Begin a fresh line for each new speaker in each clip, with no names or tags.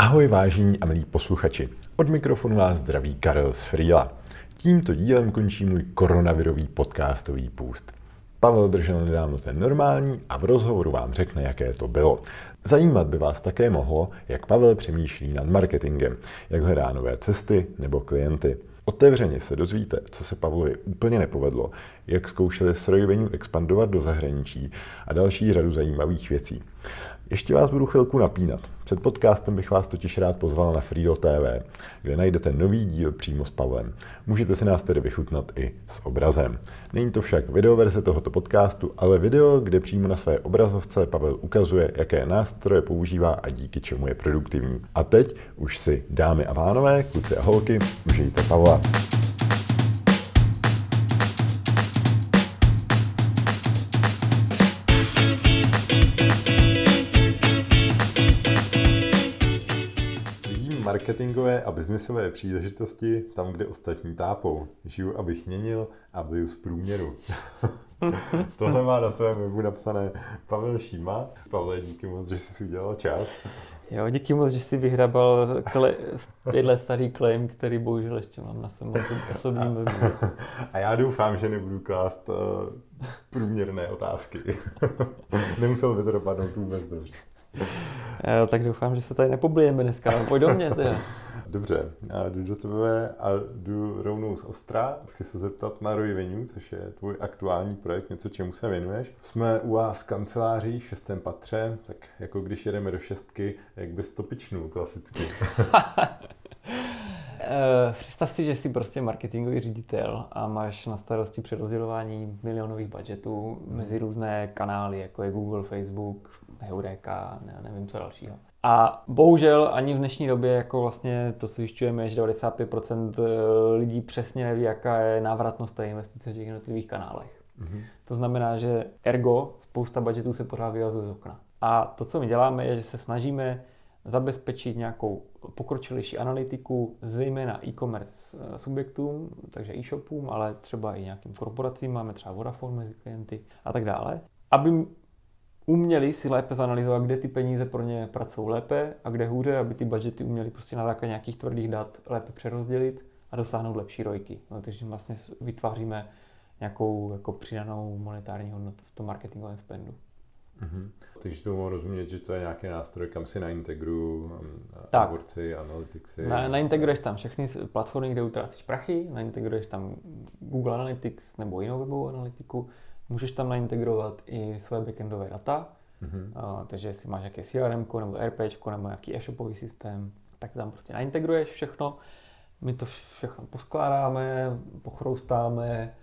Ahoj vážení a milí posluchači. Od mikrofonu vás zdraví Karel z Frýla. Tímto dílem končí můj koronavirový podcastový půst. Pavel držel nedávno ten normální a v rozhovoru vám řekne, jaké to bylo. Zajímat by vás také mohlo, jak Pavel přemýšlí nad marketingem, jak hledá nové cesty nebo klienty. Otevřeně se dozvíte, co se Pavlovi úplně nepovedlo, jak zkoušeli s expandovat do zahraničí a další řadu zajímavých věcí. Ještě vás budu chvilku napínat. Před podcastem bych vás totiž rád pozval na Freedom TV, kde najdete nový díl přímo s Pavlem. Můžete si nás tedy vychutnat i s obrazem. Není to však videoverze tohoto podcastu, ale video, kde přímo na své obrazovce Pavel ukazuje, jaké nástroje používá a díky čemu je produktivní. A teď už si, dámy a pánové, kluci a holky, užijte Pavla. Marketingové a biznesové příležitosti tam, kde ostatní tápou. Žiju, abych měnil a byl z průměru. Tohle má na svém webu napsané Pavel Šíma. Pavle, díky moc, že jsi si udělal čas.
Jo, díky moc, že jsi vyhrabal kle, pět starý claim, který bohužel ještě mám na svém osobním webu.
A já doufám, že nebudu klást uh, průměrné otázky. Nemusel by to dopadnout vůbec dobře.
Jo, tak doufám, že se tady nepoblijeme dneska, ale pojď do mě teda.
Dobře, já jdu do tebe a jdu rovnou z Ostra. Chci se zeptat na Roy Venue, což je tvůj aktuální projekt, něco čemu se věnuješ. Jsme u vás v kanceláří v šestém patře, tak jako když jedeme do šestky, jak bys to pičnul klasicky.
Uh, představ si, že jsi prostě marketingový ředitel a máš na starosti přerozdělování milionových budgetů mezi různé kanály, jako je Google, Facebook, Heureka, ne, nevím co dalšího. A bohužel ani v dnešní době, jako vlastně to si zjišťujeme, že 95% eh, lidí přesně neví, jaká je návratnost té investice v těch jednotlivých kanálech. Mm-hmm. To znamená, že ergo spousta budgetů se pořád vyhazuje z okna. A to, co my děláme, je, že se snažíme zabezpečit nějakou pokročilejší analytiku, zejména e-commerce eh, subjektům, takže e-shopům, ale třeba i nějakým korporacím, máme třeba Vodafone mezi klienty a tak dále, aby uměli si lépe zanalizovat, kde ty peníze pro ně pracují lépe a kde hůře, aby ty budgety uměli prostě na základě nějakých tvrdých dat lépe přerozdělit a dosáhnout lepší rojky. No, takže vlastně vytváříme nějakou jako přidanou monetární hodnotu v tom marketingovém spendu.
Mm-hmm. Takže to mohu rozumět, že to je nějaký nástroj, kam si naintegruju um, AdWordsy, Analyticsy.
Na, naintegruješ tam všechny platformy, kde utrácíš prachy, naintegruješ tam Google Analytics nebo jinou webovou analytiku, Můžeš tam naintegrovat i své backendové data, mm-hmm. uh, takže jestli máš nějaké CRM nebo RP nebo nějaký e-shopový systém, tak tam prostě naintegruješ všechno. My to všechno poskládáme, pochroustáme,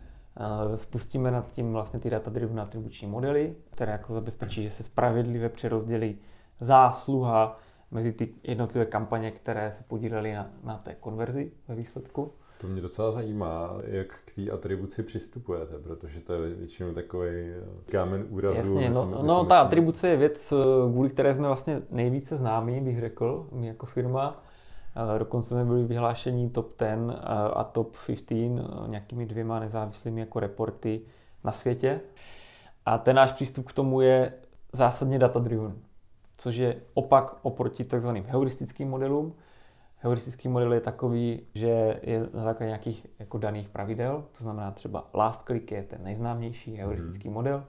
spustíme nad tím vlastně ty data-driven atribuční modely, které jako zabezpečí, že se spravedlivě přerozdělí zásluha mezi ty jednotlivé kampaně, které se podílely na, na té konverzi ve výsledku.
To mě docela zajímá, jak k té atribuci přistupujete, protože to je většinou takový eh, kámen úrazu.
Jasně, no, myslím, no ta atribuce je věc, eh, kvůli které jsme vlastně nejvíce známí, bych řekl, my jako firma. Eh, dokonce jsme byli vyhlášení top 10 a top 15 nějakými dvěma nezávislými jako reporty na světě. A ten náš přístup k tomu je zásadně data-driven, což je opak oproti tzv. heuristickým modelům, Heuristický model je takový, že je na základě nějakých jako daných pravidel, to znamená třeba last click je ten nejznámější heuristický mm. model,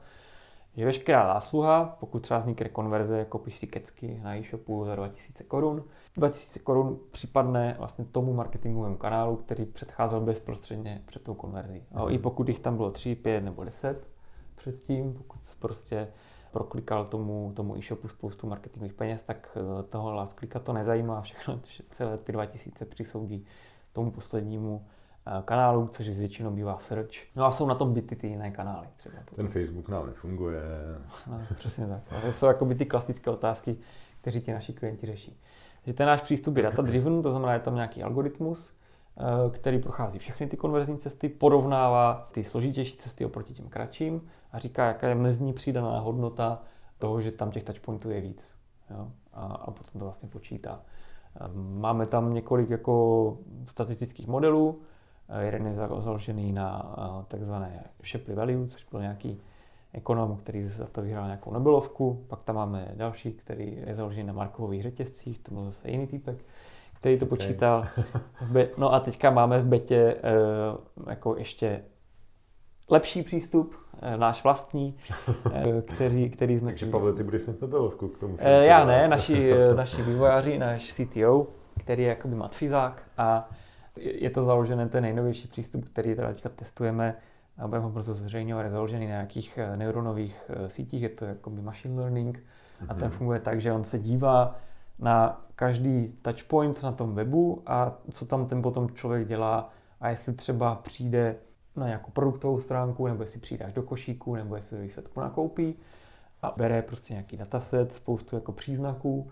že veškerá zásluha, pokud třeba vznikne konverze, koupíš si kecky na e-shopu za 2000 korun, 2000 korun připadne vlastně tomu marketingovému kanálu, který předcházel bezprostředně před tou konverzí. Mm. I pokud jich tam bylo 3, 5 nebo 10 předtím, pokud prostě proklikal tomu, tomu e-shopu spoustu marketingových peněz, tak eh, toho last clicka to nezajímá, všechno, celé ty 2000 přisoudí tomu poslednímu eh, kanálu, což většinou bývá search. No a jsou na tom byty ty jiné kanály. Třeba
Ten Facebook nám nefunguje.
No, přesně tak. A to jsou jako by ty klasické otázky, které ti naši klienti řeší. Že ten náš přístup je data driven, to znamená, je tam nějaký algoritmus, eh, který prochází všechny ty konverzní cesty, porovnává ty složitější cesty oproti těm kratším a říká, jaká je mezní přidaná hodnota toho, že tam těch touchpointů je víc. Jo? A, a potom to vlastně počítá. Ehm, máme tam několik jako statistických modelů. Jeden je založený na takzvané Shapley value, což byl nějaký ekonom, který za to vyhrál nějakou Nobelovku. Pak tam máme další, který je založený na markových řetězcích, to byl zase jiný typek, který to počítal. No a teďka máme v betě jako ještě lepší přístup, eh, náš vlastní, eh, který, který
jsme... Takže Pavle, ty budeš mít Nobelovku k tomu.
Eh, já ne, naši, naši vývojáři, náš CTO, který je jakoby matfizák a je to založené, ten nejnovější přístup, který teda teďka testujeme a budeme ho brzo zveřejňovat, je založený na nějakých neuronových sítích, je to jakoby machine learning a ten mhm. funguje tak, že on se dívá na každý touchpoint na tom webu a co tam ten potom člověk dělá a jestli třeba přijde na nějakou produktovou stránku, nebo jestli přidáš do košíku, nebo jestli výsledku nakoupí a bere prostě nějaký dataset, spoustu jako příznaků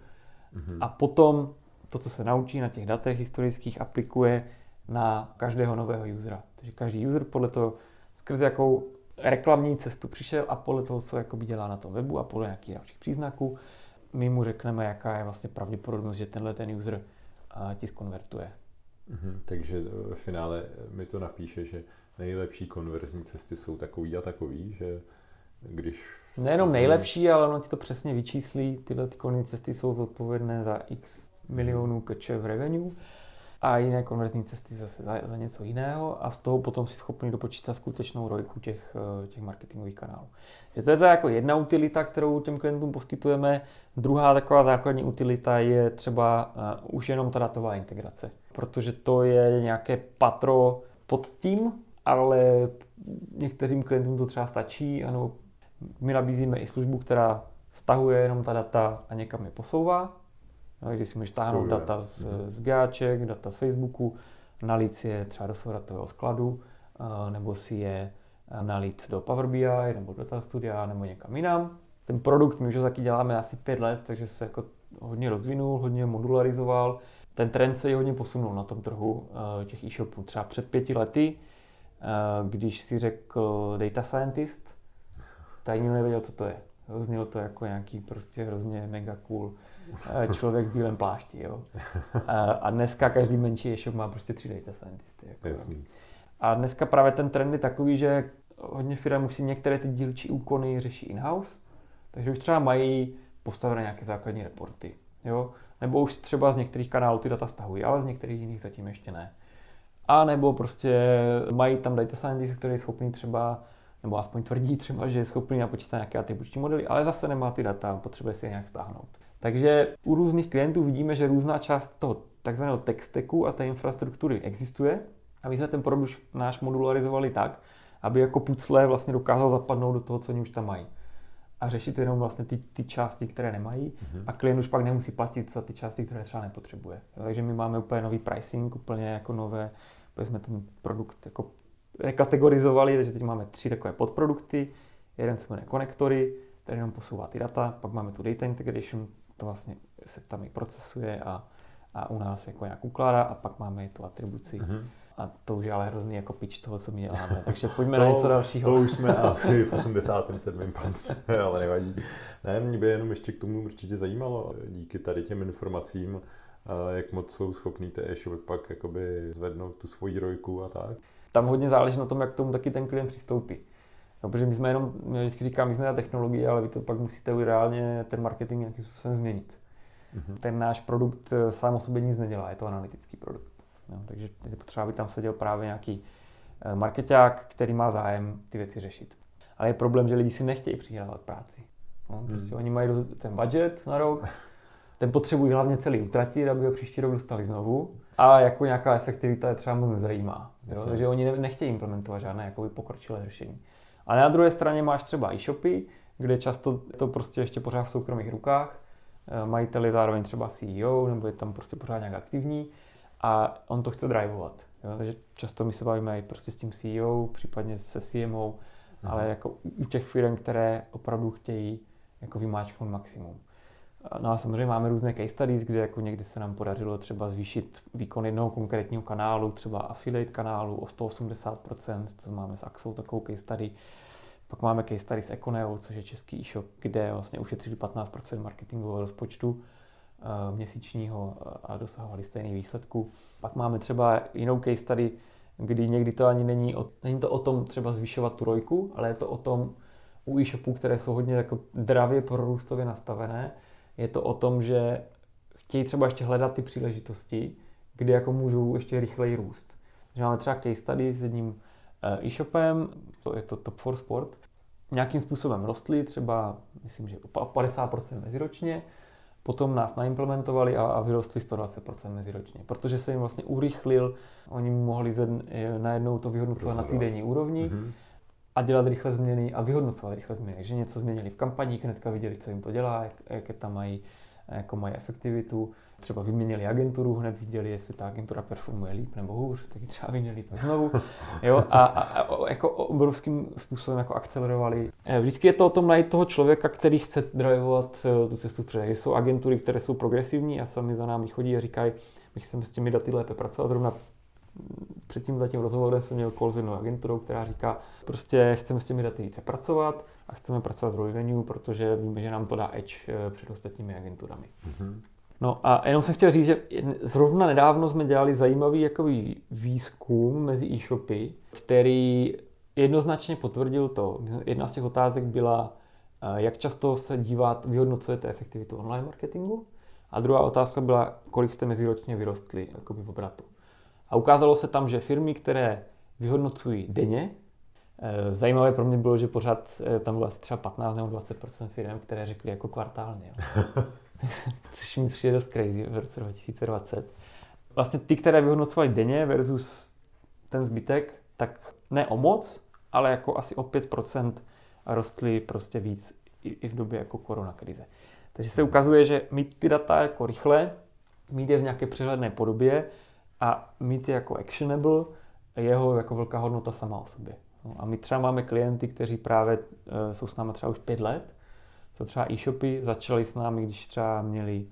mm-hmm. a potom to, co se naučí na těch datech historických, aplikuje na každého nového usera. Takže každý user podle toho, skrze jakou reklamní cestu přišel a podle toho, co jakoby dělá na tom webu a podle nějakých dalších příznaků, my mu řekneme, jaká je vlastně pravděpodobnost, že tenhle ten user ti skonvertuje.
Mm-hmm, takže v finále mi to napíše, že nejlepší konverzní cesty jsou takový a takový, že když...
Nejenom nejlepší, ale ono ti to přesně vyčíslí. Tyhle ty konverzní cesty jsou zodpovědné za x milionů kč v revenue a jiné konverzní cesty zase za, za něco jiného a z toho potom si schopný dopočítat skutečnou rojku těch, eh, těch marketingových kanálů. Je to je to jako jedna utilita, kterou těm klientům poskytujeme. Druhá taková základní utilita je třeba uh, už jenom ta datová integrace, protože to je nějaké patro pod tím, ale některým klientům to třeba stačí. Ano, my nabízíme i službu, která stahuje jenom ta data a někam je posouvá. No, když si můžeš stáhnout data z, mhm. z Gáček, data z Facebooku, nalít si je třeba do svého datového skladu, nebo si je nalít do Power BI, nebo do Data Studia, nebo někam jinam. Ten produkt my už taky děláme asi pět let, takže se jako hodně rozvinul, hodně modularizoval. Ten trend se i hodně posunul na tom trhu těch e-shopů. Třeba před pěti lety Eh, když si řekl data scientist, tak nikdo nevěděl, co to je. Znělo to jako nějaký prostě hrozně mega cool eh, člověk v bílém plášti. Jo. Eh, a dneska každý menší e-shop má prostě tři data scientisty. Jako. A dneska právě ten trend je takový, že hodně firm musí některé ty dílčí úkony řeší in-house, takže už třeba mají postavené nějaké základní reporty. Jo? Nebo už třeba z některých kanálů ty data stahují, ale z některých jiných zatím ještě ne. A nebo prostě mají tam data scientist, který je schopný třeba, nebo aspoň tvrdí třeba, že je schopný napočítat nějaké atribuční modely, ale zase nemá ty data, potřebuje si je nějak stáhnout. Takže u různých klientů vidíme, že různá část toho takzvaného tech stacku a té infrastruktury existuje a my jsme ten produkt náš modularizovali tak, aby jako pucle vlastně dokázal zapadnout do toho, co oni už tam mají. A řešit jenom vlastně ty, ty části, které nemají mm-hmm. a klient už pak nemusí platit za ty části, které třeba nepotřebuje. Takže my máme úplně nový pricing, úplně jako nové jsme ten produkt jako rekategorizovali, takže teď máme tři takové podprodukty. Jeden se jmenuje konektory, který nám posouvá ty data, pak máme tu data integration, to vlastně se tam i procesuje a, a u nás jako nějak ukládá a pak máme i tu atribuci. Mm-hmm. A to už je ale hrozný jako pitch toho, co my děláme. Takže pojďme
to,
na něco dalšího.
To už jsme asi v 87. patře, ale nevadí. Ne, mě by jenom ještě k tomu určitě zajímalo, díky tady těm informacím, jak moc jsou schopný ty e-shopy pak jakoby zvednout tu svoji rojku a tak.
Tam hodně záleží na tom, jak k tomu taky ten klient přistoupí. No, protože my jsme jenom, já vždycky říkám, my jsme na technologii, ale vy to pak musíte reálně ten marketing nějakým způsobem změnit. Mm-hmm. Ten náš produkt eh, sám o sobě nic nedělá, je to analytický produkt. No, takže je potřeba, aby tam seděl právě nějaký eh, marketák, který má zájem ty věci řešit. Ale je problém, že lidi si nechtějí přidělat práci. No, prostě mm. Oni mají ten budget na rok, ten potřebují hlavně celý utratit, aby ho příští rok dostali znovu. A jako nějaká efektivita je třeba moc nezajímá. Jo? Takže oni nechtějí implementovat žádné jakoby pokročilé řešení. A na druhé straně máš třeba e-shopy, kde často to prostě ještě pořád v soukromých rukách. Eh, majiteli zároveň třeba CEO, nebo je tam prostě pořád nějak aktivní a on to chce drivovat. Jo? Takže často my se bavíme i prostě s tím CEO, případně se CMO, Aha. ale jako u těch firm, které opravdu chtějí jako vymáčknout maximum. No a samozřejmě máme různé case studies, kde jako někdy se nám podařilo třeba zvýšit výkon jednoho konkrétního kanálu, třeba affiliate kanálu o 180%, to máme s Axou takovou case study. Pak máme case study s Econeo, což je český e-shop, kde vlastně ušetřili 15% marketingového rozpočtu uh, měsíčního a dosahovali stejný výsledku. Pak máme třeba jinou case study, kdy někdy to ani není o, není to o tom třeba zvyšovat tu rojku, ale je to o tom u e-shopů, které jsou hodně jako dravě prorůstově nastavené, je to o tom, že chtějí třeba ještě hledat ty příležitosti, kde jako můžou ještě rychleji růst. Takže máme třeba case study s jedním eh, e-shopem, to je to Top 4 Sport, nějakým způsobem rostly, třeba myslím, že o 50% meziročně, potom nás naimplementovali a, a vyrostli 120% meziročně, protože se jim vlastně urychlil, oni mohli zed, najednou to vyhodnocovat na týdenní úrovni mm-hmm. A dělat rychle změny a vyhodnocovat rychle změny. že něco změnili v kampaních, hnedka viděli, co jim to dělá, jak, jaké tam mají, jako mají efektivitu, třeba vyměnili agenturu, hned viděli, jestli ta agentura performuje líp nebo hůř, tak ji třeba vyměnili pak znovu. Jo? A, a, a jako obrovským způsobem jako akcelerovali. Eh, vždycky je to o tom najít toho člověka, který chce drivovat eh, tu cestu před. Jsou agentury, které jsou progresivní a sami za námi chodí a říkají, my chceme s těmi daty lépe pracovat. Zrovna před tím tím rozhovorem jsem měl call s jednou agenturou, která říká, prostě chceme s těmi daty více pracovat a chceme pracovat v revenue, protože víme, že nám to dá edge eh, před ostatními agenturami. Mm-hmm. No a jenom jsem chtěl říct, že zrovna nedávno jsme dělali zajímavý jakový výzkum mezi e-shopy, který jednoznačně potvrdil to. Jedna z těch otázek byla, eh, jak často se dívat, vyhodnocujete efektivitu online marketingu. A druhá otázka byla, kolik jste meziročně vyrostli jakoby v obratu. A ukázalo se tam, že firmy, které vyhodnocují denně, eh, Zajímavé pro mě bylo, že pořád eh, tam bylo asi třeba 15 nebo 20 firm, které řekly jako kvartálně. což mi přijde dost crazy v roce 2020. Vlastně ty, které vyhodnocovali denně versus ten zbytek, tak ne o moc, ale jako asi o 5% rostly prostě víc i v době jako korona krize. Takže se ukazuje, že mít ty data jako rychle, mít je v nějaké přehledné podobě a mít je jako actionable, je jeho jako velká hodnota sama o sobě. No a my třeba máme klienty, kteří právě e, jsou s námi třeba už pět let to třeba e-shopy začaly s námi, když třeba měli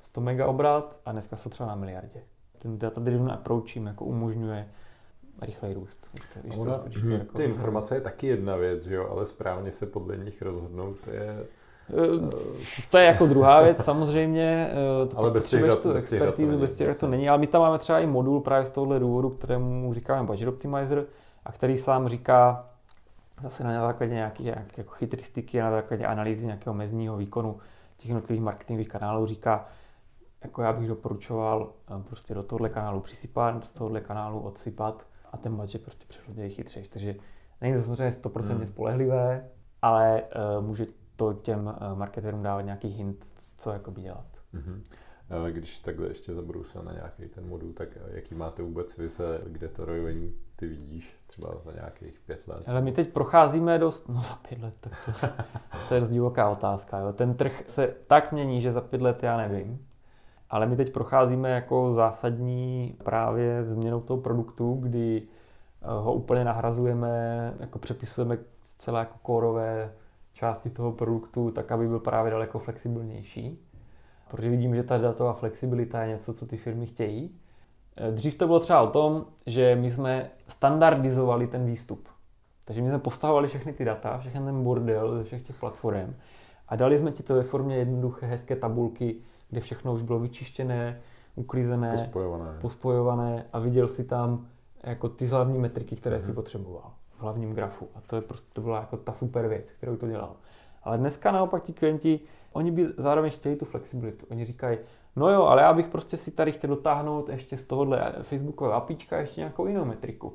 100 mega obrat a dneska jsou třeba na miliardě. Ten data driven approach jim jako umožňuje rychlej růst.
Když to, když to, když to jako... Ty informace je taky jedna věc, že jo? ale správně se podle nich rozhodnout je...
Eh, to je jako druhá věc samozřejmě,
eh, to ale bez těch dat,
tu expertízu, bez těch to není, ale my tam máme třeba i modul právě z tohohle důvodu, kterému říkáme Budget Optimizer a který sám říká, zase na základě nějakých nějak, jako chytristiky, na základě analýzy nějakého mezního výkonu těch jednotlivých marketingových kanálů říká, jako já bych doporučoval eh, prostě do tohohle kanálu přisypat, z tohohle kanálu odsypat a ten budget prostě přehodně chytřejší. Takže není to samozřejmě 100% hmm. spolehlivé, ale uh, může to těm uh, marketerům dávat nějaký hint, co jakoby dělat.
Hmm. Když takhle ještě zabrousil na nějaký ten modul, tak jaký máte vůbec vize, kde to rojovení ty vidíš třeba za nějakých pět let?
Ale my teď procházíme dost, no za pět let, tak to, to je dost divoká otázka. Jo. Ten trh se tak mění, že za pět let já nevím. Ale my teď procházíme jako zásadní právě změnou toho produktu, kdy eh, ho úplně nahrazujeme, jako přepisujeme celé jako kórové části toho produktu, tak aby byl právě daleko flexibilnější. Protože vidím, že ta datová flexibilita je něco, co ty firmy chtějí. Eh, dřív to bylo třeba o tom, že my jsme standardizovali ten výstup. Takže my jsme postavovali všechny ty data, všechny ten bordel ze všech těch platform a dali jsme ti to ve formě jednoduché, hezké tabulky, kde všechno už bylo vyčištěné, uklízené,
pospojované,
pospojované a viděl si tam jako ty hlavní metriky, které mm-hmm. si mhm. potřeboval v hlavním grafu. A to, je prostě, to byla jako ta super věc, kterou to dělal. Ale dneska naopak ti klienti, oni by zároveň chtěli tu flexibilitu. Oni říkají, No jo, ale já bych prostě si tady chtěl dotáhnout ještě z tohohle Facebookové apíčka ještě nějakou jinou metriku.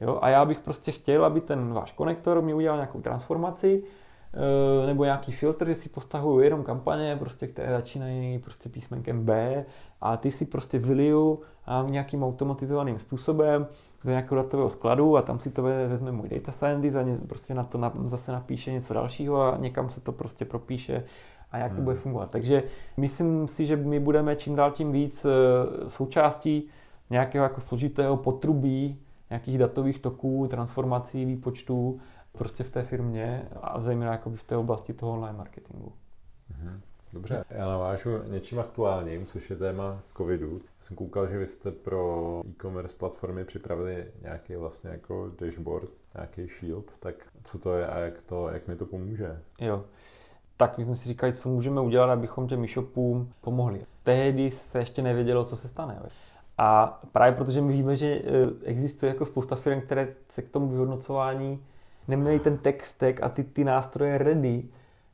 Jo? A já bych prostě chtěl, aby ten váš konektor mi udělal nějakou transformaci, eh, nebo nějaký filtr, že si postavuju jenom kampaně, prostě, které začínají prostě písmenkem B a ty si prostě vyliju nějakým automatizovaným způsobem do nějakého datového skladu a tam si to vezme můj data scientist a prostě na to zase napíše něco dalšího a někam se to prostě propíše a jak to hmm. bude fungovat. Takže myslím si, že my budeme čím dál tím víc eh, součástí nějakého jako složitého potrubí nějakých datových toků, transformací, výpočtů prostě v té firmě a zejména jako v té oblasti toho online marketingu.
Mhm. Dobře, já navážu něčím aktuálním, což je téma covidu. Jsem koukal, že vy jste pro e-commerce platformy připravili nějaký vlastně jako dashboard, nějaký shield, tak co to je a jak, to, jak mi to pomůže?
Jo, tak my jsme si říkali, co můžeme udělat, abychom těm e-shopům pomohli. Tehdy se ještě nevědělo, co se stane. A právě protože my víme, že e, existuje jako spousta firm, které se k tomu vyhodnocování neměli ten stack a ty, ty nástroje ready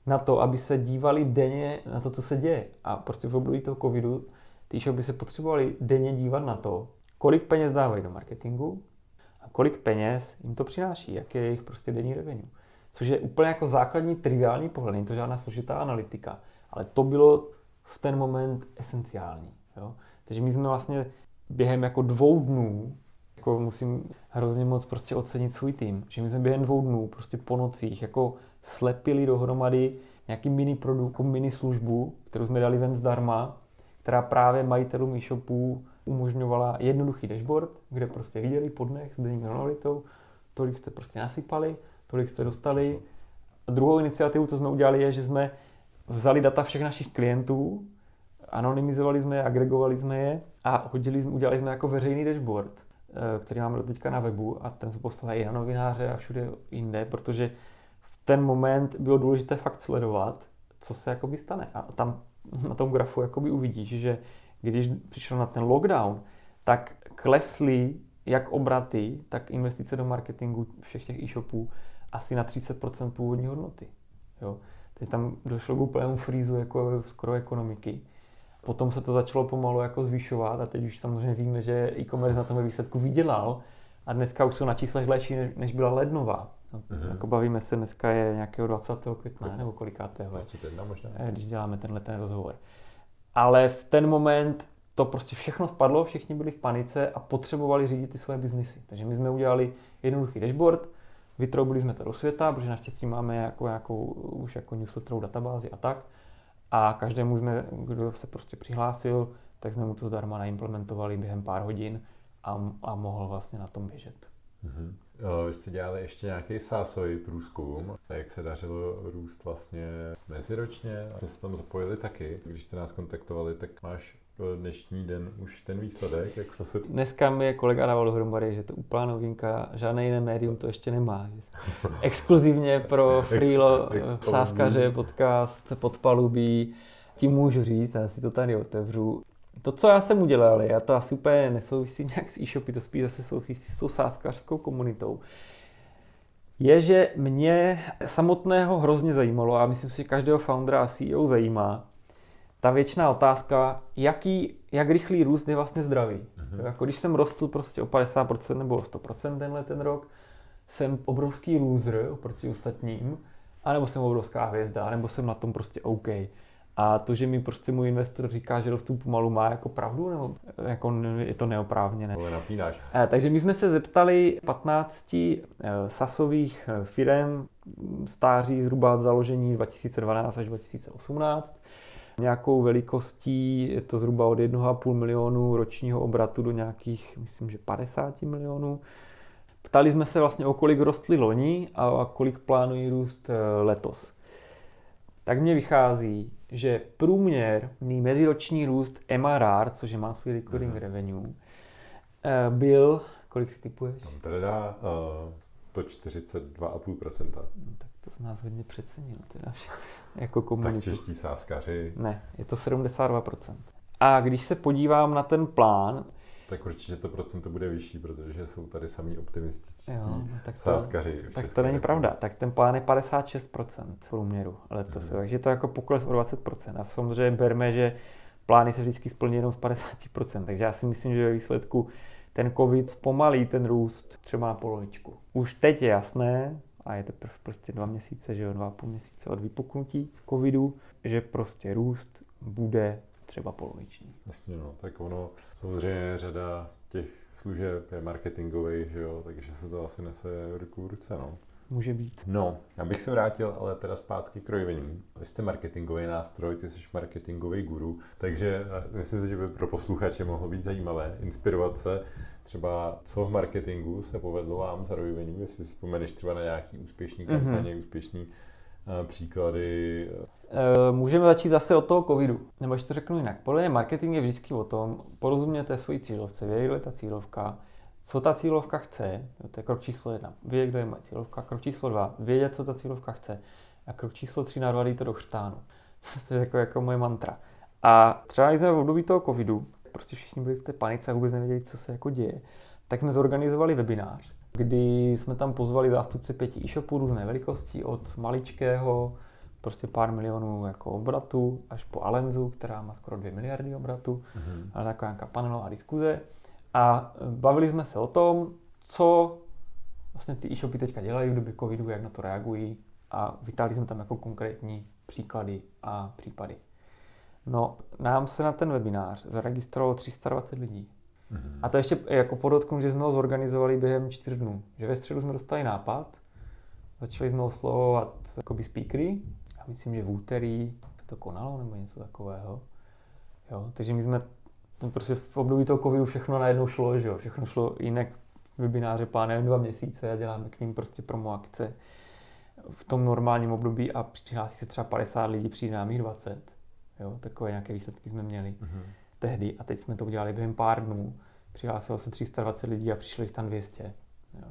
na to, aby se dívali denně na to, co se děje. A prostě v období toho covidu ty shopy se potřebovali denně dívat na to, kolik peněz dávají do marketingu a kolik peněz jim to přináší, jak je jejich prostě denní revenue. Což je úplně jako základní triviální pohled, není to žádná složitá analytika, ale to bylo v ten moment esenciální. Jo? Takže my jsme vlastně během jako dvou dnů, jako musím hrozně moc prostě ocenit svůj tým, že my jsme během dvou dnů prostě po nocích jako slepili dohromady nějaký mini produkt, jako mini službu, kterou jsme dali ven zdarma, která právě majitelům e-shopů umožňovala jednoduchý dashboard, kde prostě viděli pod dnech s denní analitou, tolik jste prostě nasypali, tolik jste dostali. A druhou iniciativu, co jsme udělali, je, že jsme vzali data všech našich klientů, anonymizovali jsme je, agregovali jsme je a hodili, udělali jsme jako veřejný dashboard, eh, který máme do teďka na webu a ten se poslal i na novináře a všude jinde, protože v ten moment bylo důležité fakt sledovat, co se jakoby stane. A tam na tom grafu jakoby uvidíš, že když přišel na ten lockdown, tak klesly jak obraty, tak investice do marketingu všech těch e-shopů asi na 30% původní hodnoty. Jo. Teď tam došlo k úplnému frízu jako skoro ekonomiky. Potom se to začalo pomalu jako zvyšovat a teď už samozřejmě víme, že e-commerce na tom výsledku vydělal a dneska už jsou na číslech lepší, než byla lednová. No, mm-hmm. Jako bavíme se, dneska je nějakého 20. května, nebo kolikátého
21 možná.
Eh, když děláme tenhle ten rozhovor. Ale v ten moment to prostě všechno spadlo, všichni byli v panice a potřebovali řídit ty své biznisy. Takže my jsme udělali jednoduchý dashboard, vytroubili jsme to do světa, protože naštěstí máme jako nějakou už jako newsletterovou databázi a tak. A každému jsme, kdo se prostě přihlásil, tak jsme mu to zdarma naimplementovali během pár hodin a, a mohl vlastně na tom běžet.
Mm-hmm. Vy jste dělali ještě nějaký sásový průzkum, jak se dařilo růst vlastně meziročně. Jsme se tam zapojili taky. Když jste nás kontaktovali, tak máš dnešní den už ten výsledek, jak jsme se...
Dneska mi je kolega dával dohromady, že to úplná novinka, žádné jiné médium to ještě nemá. Exkluzivně pro Freelo, Sáskaře, podcast, podpalubí, tím můžu říct, já si to tady otevřu, to, co já jsem udělal, já to asi úplně nesouvisí nějak s e-shopy, to spíš zase souvisí s tou sáskařskou komunitou, je, že mě samotného hrozně zajímalo, a myslím si, že každého foundera a CEO zajímá, ta věčná otázka, jaký, jak rychlý růst je vlastně zdravý. Mm-hmm. Jako když jsem rostl prostě o 50% nebo o 100% tenhle ten rok, jsem obrovský loser oproti ostatním, anebo jsem obrovská hvězda, nebo jsem na tom prostě OK. A to, že mi prostě můj investor říká, že rostů pomalu má jako pravdu, nebo jako je to neoprávněné.
Ale napínáš.
Eh, takže my jsme se zeptali 15 eh, sasových eh, firm stáří zhruba založení 2012 až 2018. Nějakou velikostí je to zhruba od 1,5 milionu ročního obratu do nějakých, myslím, že 50 milionů. Ptali jsme se vlastně o kolik rostly loni a kolik plánují růst letos. Tak mně vychází, že průměrný meziroční růst MRR, což je monthly recurring mm-hmm. revenue, eh, byl, kolik si typuješ?
Tam teda dá uh, 142,5%. No,
tak to z nás hodně přecenil, teda jako komunitu.
Tak čeští sáskaři.
Ne, je to 72%. A když se podívám na ten plán,
tak určitě to procento bude vyšší, protože jsou tady samý optimističtí jo,
no,
tak to, sáskaři.
Tak to není pravda. Tak ten plán je 56% v průměru letos. Hmm. Takže to je jako pokles o 20%. A samozřejmě berme, že plány se vždycky splní jenom z 50%. Takže já si myslím, že ve výsledku ten covid zpomalí ten růst třeba na polovičku. Už teď je jasné, a je teprve prostě dva měsíce, že jo, dva a půl měsíce od vypuknutí covidu, že prostě růst bude třeba poloviční.
Jasně, no, tak ono samozřejmě řada těch služeb je marketingových, jo, takže se to asi nese ruku v ruce, no.
Může být.
No, já bych se vrátil ale teda zpátky k rojvení. Vy jste marketingový nástroj, ty jsi marketingový guru, takže myslím si, že by pro posluchače mohlo být zajímavé inspirovat se třeba, co v marketingu se povedlo vám za rojvení, jestli si vzpomeneš třeba na nějaký úspěšný mhm. kampaně, mm-hmm. úspěšný příklady.
Eh, můžeme začít zase od toho covidu. Nebo ještě to řeknu jinak. Podle mě marketing je vždycky o tom, porozuměte svoji cílovce, vědět, ta cílovka, co ta cílovka chce, to je krok číslo jedna, vědět, kdo je má cílovka, krok číslo dva, vědět, co ta cílovka chce a krok číslo tři narvat to do chřtánu. to je jako, jako moje mantra. A třeba jsme v období toho covidu, prostě všichni byli v té panice a vůbec nevěděli, co se jako děje, tak jsme zorganizovali webinář, kdy jsme tam pozvali zástupce pěti e-shopů různé velikosti, od maličkého, prostě pár milionů jako obratu, až po Alenzu, která má skoro 2 miliardy obratu, mm-hmm. ale taková nějaká panelová diskuze. A bavili jsme se o tom, co vlastně ty e-shopy teďka dělají v době covidu, jak na to reagují a vytáhli jsme tam jako konkrétní příklady a případy. No, nám se na ten webinář zaregistrovalo 320 lidí. Mm-hmm. A to ještě jako podotknu, že jsme ho zorganizovali během čtyř dnů. Že ve středu jsme dostali nápad, začali jsme oslovovat jakoby speakery myslím, že v úterý to konalo nebo něco takového. Jo, takže my jsme prostě v období toho covidu všechno najednou šlo, že jo? všechno šlo jinak webináře plánujeme dva měsíce a děláme k ním prostě promo akce v tom normálním období a přihlásí se třeba 50 lidí, přijde nám jich 20. Jo? Takové nějaké výsledky jsme měli mm-hmm. tehdy a teď jsme to udělali během pár dnů. Přihlásilo se 320 lidí a přišlo jich tam 200. Jo?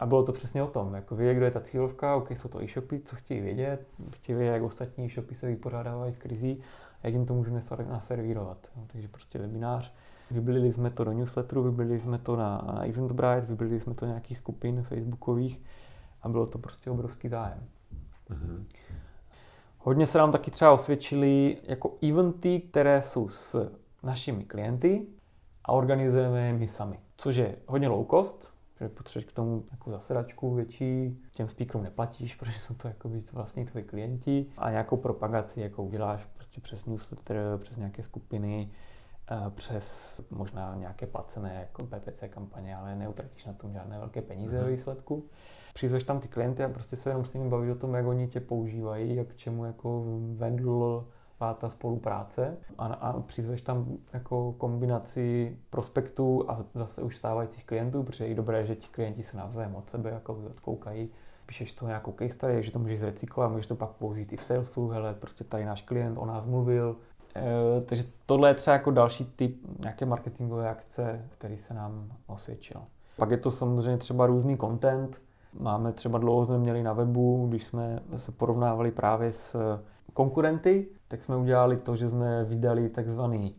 A bylo to přesně o tom, jako vědět, kdo je ta cílovka, ok, jsou to e-shopy, co chtějí vědět, chtějí vědět, jak ostatní e-shopy se vypořádávají s krizí, jak jim to můžeme naservírovat. Jo? Takže prostě webinář, Vybili jsme to do newsletteru, vybili jsme to na, na Eventbrite, vybili jsme to nějakých skupin facebookových a bylo to prostě obrovský zájem. Mm-hmm. Hodně se nám taky třeba osvědčili jako eventy, které jsou s našimi klienty a organizujeme je my sami. Což je hodně low cost, že potřebuješ k tomu jako zasedačku větší, těm speakerům neplatíš, protože jsou to jako vlastně tvoji klienti a nějakou propagaci jako uděláš prostě přes newsletter, přes nějaké skupiny, Eh, přes možná nějaké placené jako PPC kampaně, ale neutratíš na tom žádné velké peníze ve výsledku. Přizveš tam ty klienty a prostě se jenom s nimi bavíš o tom, jak oni tě používají a k čemu jako vedl ta spolupráce a, a přizveš tam jako kombinaci prospektů a zase už stávajících klientů, protože je dobré, že ti klienti se navzájem od sebe jako odkoukají. Píšeš to nějakou case study, že to můžeš zrecyklovat, můžeš to pak použít i v salesu, hele, prostě tady náš klient o nás mluvil, Eh, takže tohle je třeba jako další typ nějaké marketingové akce, který se nám osvědčil. Pak je to samozřejmě třeba různý content. Máme třeba dlouho jsme měli na webu, když jsme se porovnávali právě s konkurenty, tak jsme udělali to, že jsme vydali takzvaný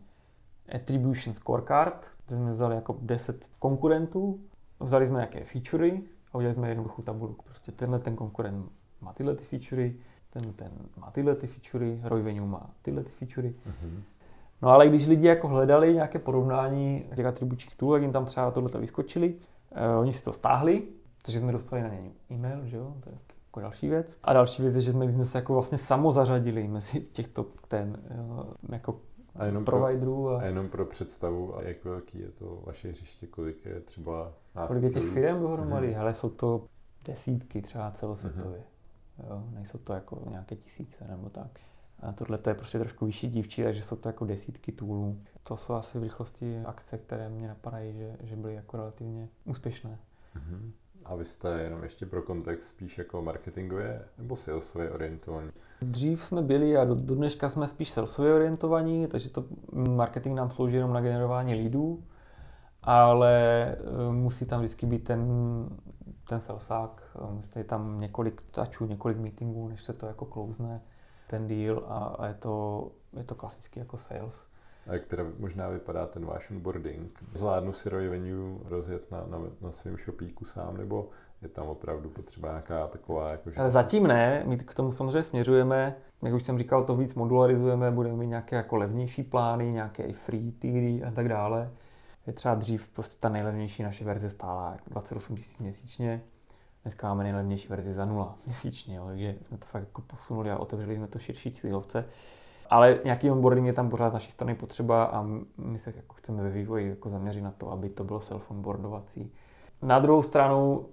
attribution scorecard, kde jsme vzali jako 10 konkurentů, vzali jsme nějaké featurey a udělali jsme jednoduchou tabulku. Prostě tenhle ten konkurent má tyhle ty featurey, ten, ten má tyhle ty featurey, Roy Venue má tyhle ty featurey. Mm-hmm. No ale když lidi jako hledali nějaké porovnání těch atribučních tool, jak jim tam třeba tohle vyskočili, uh, oni si to stáhli, protože jsme dostali na ně e-mail, že jo, je jako další věc. A další věc je, že jsme se jako vlastně samozařadili mezi těchto ten, jako a jenom providerů.
A... a jenom pro představu, a jak velký je to vaše hřiště, kolik je třeba
nástrojů? Kolik je těch firm dohromady? Mm-hmm. Hele, jsou to desítky třeba celosvětově. Mm-hmm. Jo? Nejsou to jako nějaké tisíce nebo tak. A tohle to je prostě trošku vyšší dívčí, takže jsou to jako desítky toolů. To jsou asi v rychlosti akce, které mě napadají, že, že byly jako relativně úspěšné. Mm-hmm.
A vy jste jenom ještě pro kontext spíš jako marketingově nebo salesově orientovaní?
Dřív jsme byli a do, do dneška jsme spíš salesově orientovaní, takže to marketing nám slouží jenom na generování lídů, ale eh, musí tam vždycky být ten ten salesák, eh, je tam několik tačů, několik meetingů, než se to jako klouzne ten deal a, a je, to, je to klasicky jako sales.
A jak teda možná vypadá ten váš onboarding? Zvládnu si revenue rozjet na, na, na svém shopíku sám, nebo je tam opravdu potřeba nějaká taková... Jako,
že Zatím ne, my k tomu samozřejmě směřujeme. Jak už jsem říkal, to víc modularizujeme, budeme mít nějaké jako levnější plány, nějaké i free tiry a tak dále je třeba dřív prostě ta nejlevnější naše verze stála 28 000 měsíčně, dneska máme nejlevnější verzi za nula měsíčně, jo, takže jsme to fakt jako posunuli a otevřeli jsme to širší cílovce. Ale nějaký onboarding je tam pořád z naší strany potřeba a my se jako chceme ve vývoji jako zaměřit na to, aby to bylo self-onboardovací. Na druhou stranu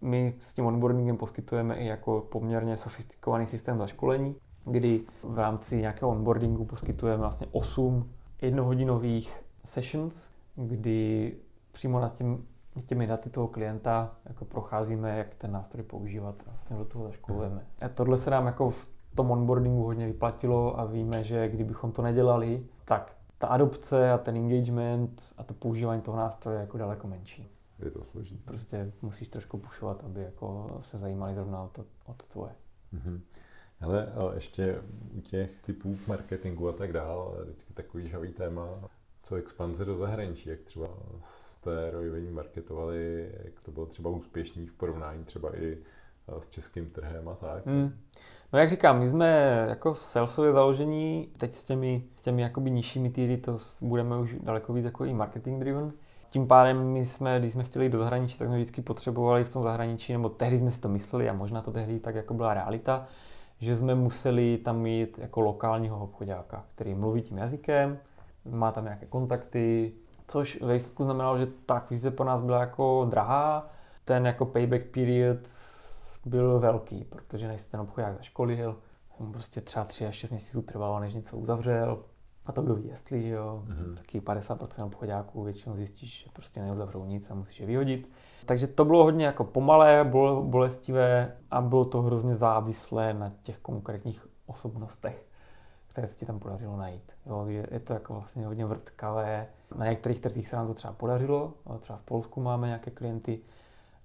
my s tím onboardingem poskytujeme i jako poměrně sofistikovaný systém zaškolení, kdy v rámci nějakého onboardingu poskytujeme vlastně 8 jednohodinových sessions, kdy přímo nad tím, těmi daty toho klienta jako procházíme, jak ten nástroj používat a vlastně do toho zaškolujeme. A tohle se nám jako v tom onboardingu hodně vyplatilo a víme, že kdybychom to nedělali, tak ta adopce a ten engagement a to používání toho nástroje je jako daleko menší.
Je to složité.
Prostě musíš trošku pušovat, aby jako se zajímali zrovna o to, o to tvoje. Mm-hmm.
Hele, ještě u těch typů marketingu a tak dále, vždycky takový žavý téma, co expanze do zahraničí, jak třeba jste rojivení marketovali, jak to bylo třeba úspěšný v porovnání třeba i s českým trhem a tak? Mm.
No jak říkám, my jsme jako salesově založení, teď s těmi, s těmi jakoby nižšími týry to budeme už daleko víc jako i marketing driven. Tím pádem my jsme, když jsme chtěli do zahraničí, tak jsme vždycky potřebovali v tom zahraničí, nebo tehdy jsme si to mysleli a možná to tehdy tak jako byla realita, že jsme museli tam mít jako lokálního obchodáka, který mluví tím jazykem, má tam nějaké kontakty, což ve výsledku znamenalo, že ta akvizice po nás byla jako drahá, ten jako payback period byl velký, protože než se ten obchodák zaškolil, mu prostě třeba 3 až 6 měsíců trvalo, než něco uzavřel. A to kdo ví, jestli, že jo, mm-hmm. taky 50% obchodáků většinou zjistíš, že prostě neuzavřou nic a musíš je vyhodit. Takže to bylo hodně jako pomalé, bylo bolestivé a bylo to hrozně závislé na těch konkrétních osobnostech, které se ti tam podařilo najít. Jo, je to jako vlastně hodně vrtkavé. Na některých trzích se nám to třeba podařilo, třeba v Polsku máme nějaké klienty,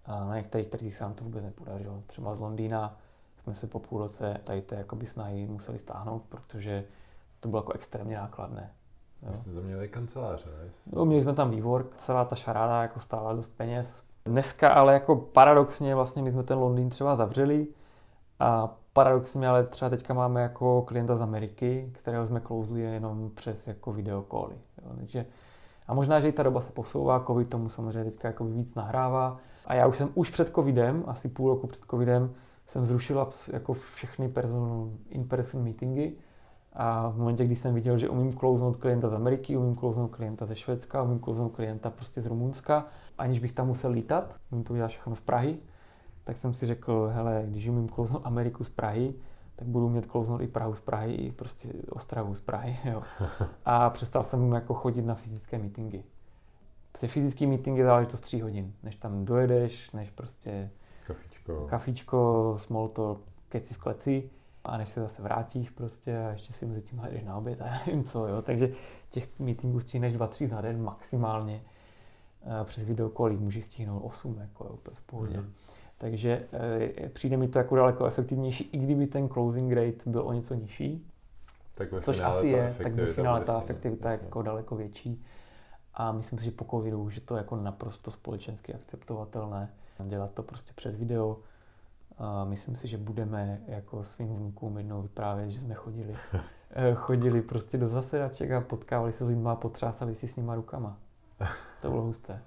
a na některých trzích se nám to vůbec nepodařilo. Třeba z Londýna jsme se po půl roce tady té jakoby snahy museli stáhnout, protože to bylo jako extrémně nákladné.
Jo. Jste to měli kanceláře, ne?
No, měli jsme tam vývor, celá ta šaráda jako stála dost peněz. Dneska ale jako paradoxně vlastně my jsme ten Londýn třeba zavřeli a paradoxně ale třeba teďka máme jako klienta z Ameriky, kterého jsme klouzli jenom přes jako videokoly. Takže, a možná, že i ta doba se posouvá, covid tomu samozřejmě teďka jako víc nahrává, a já už jsem už před covidem, asi půl roku před covidem, jsem zrušila jako všechny person, in-person meetingy a v momentě, kdy jsem viděl, že umím klouznout klienta z Ameriky, umím klouznout klienta ze Švédska, umím klouznout klienta prostě z Rumunska, aniž bych tam musel lítat, umím to udělat všechno z Prahy, tak jsem si řekl, hele, když umím klouznout Ameriku z Prahy, tak budu umět klouznout i Prahu z Prahy, i prostě Ostravu z Prahy, jo. A přestal jsem jako chodit na fyzické meetingy. Prostě fyzický meeting je záležitost tří hodin, než tam dojedeš, než prostě
kafičko,
kafičko small talk, keci v kleci a než se zase vrátíš prostě a ještě si mezi tím jdeš na oběd a já nevím co, jo. Takže těch meetingů stihneš dva, tři za den maximálně. Přes videokolí můžeš stihnout osm, jako je úplně v pohodě. Mm. Takže e, přijde mi to jako daleko efektivnější, i kdyby ten closing rate byl o něco nižší.
Tak
což asi je, tak ve finále ta efektivita je jako daleko větší. A myslím si, že po covidu už je to jako naprosto společensky akceptovatelné. Dělat to prostě přes video. A myslím si, že budeme jako svým vnukům jednou vyprávět, že jsme chodili, eh, chodili prostě do zasedaček a potkávali se s lidmi a potřásali si s nima rukama. To bylo husté.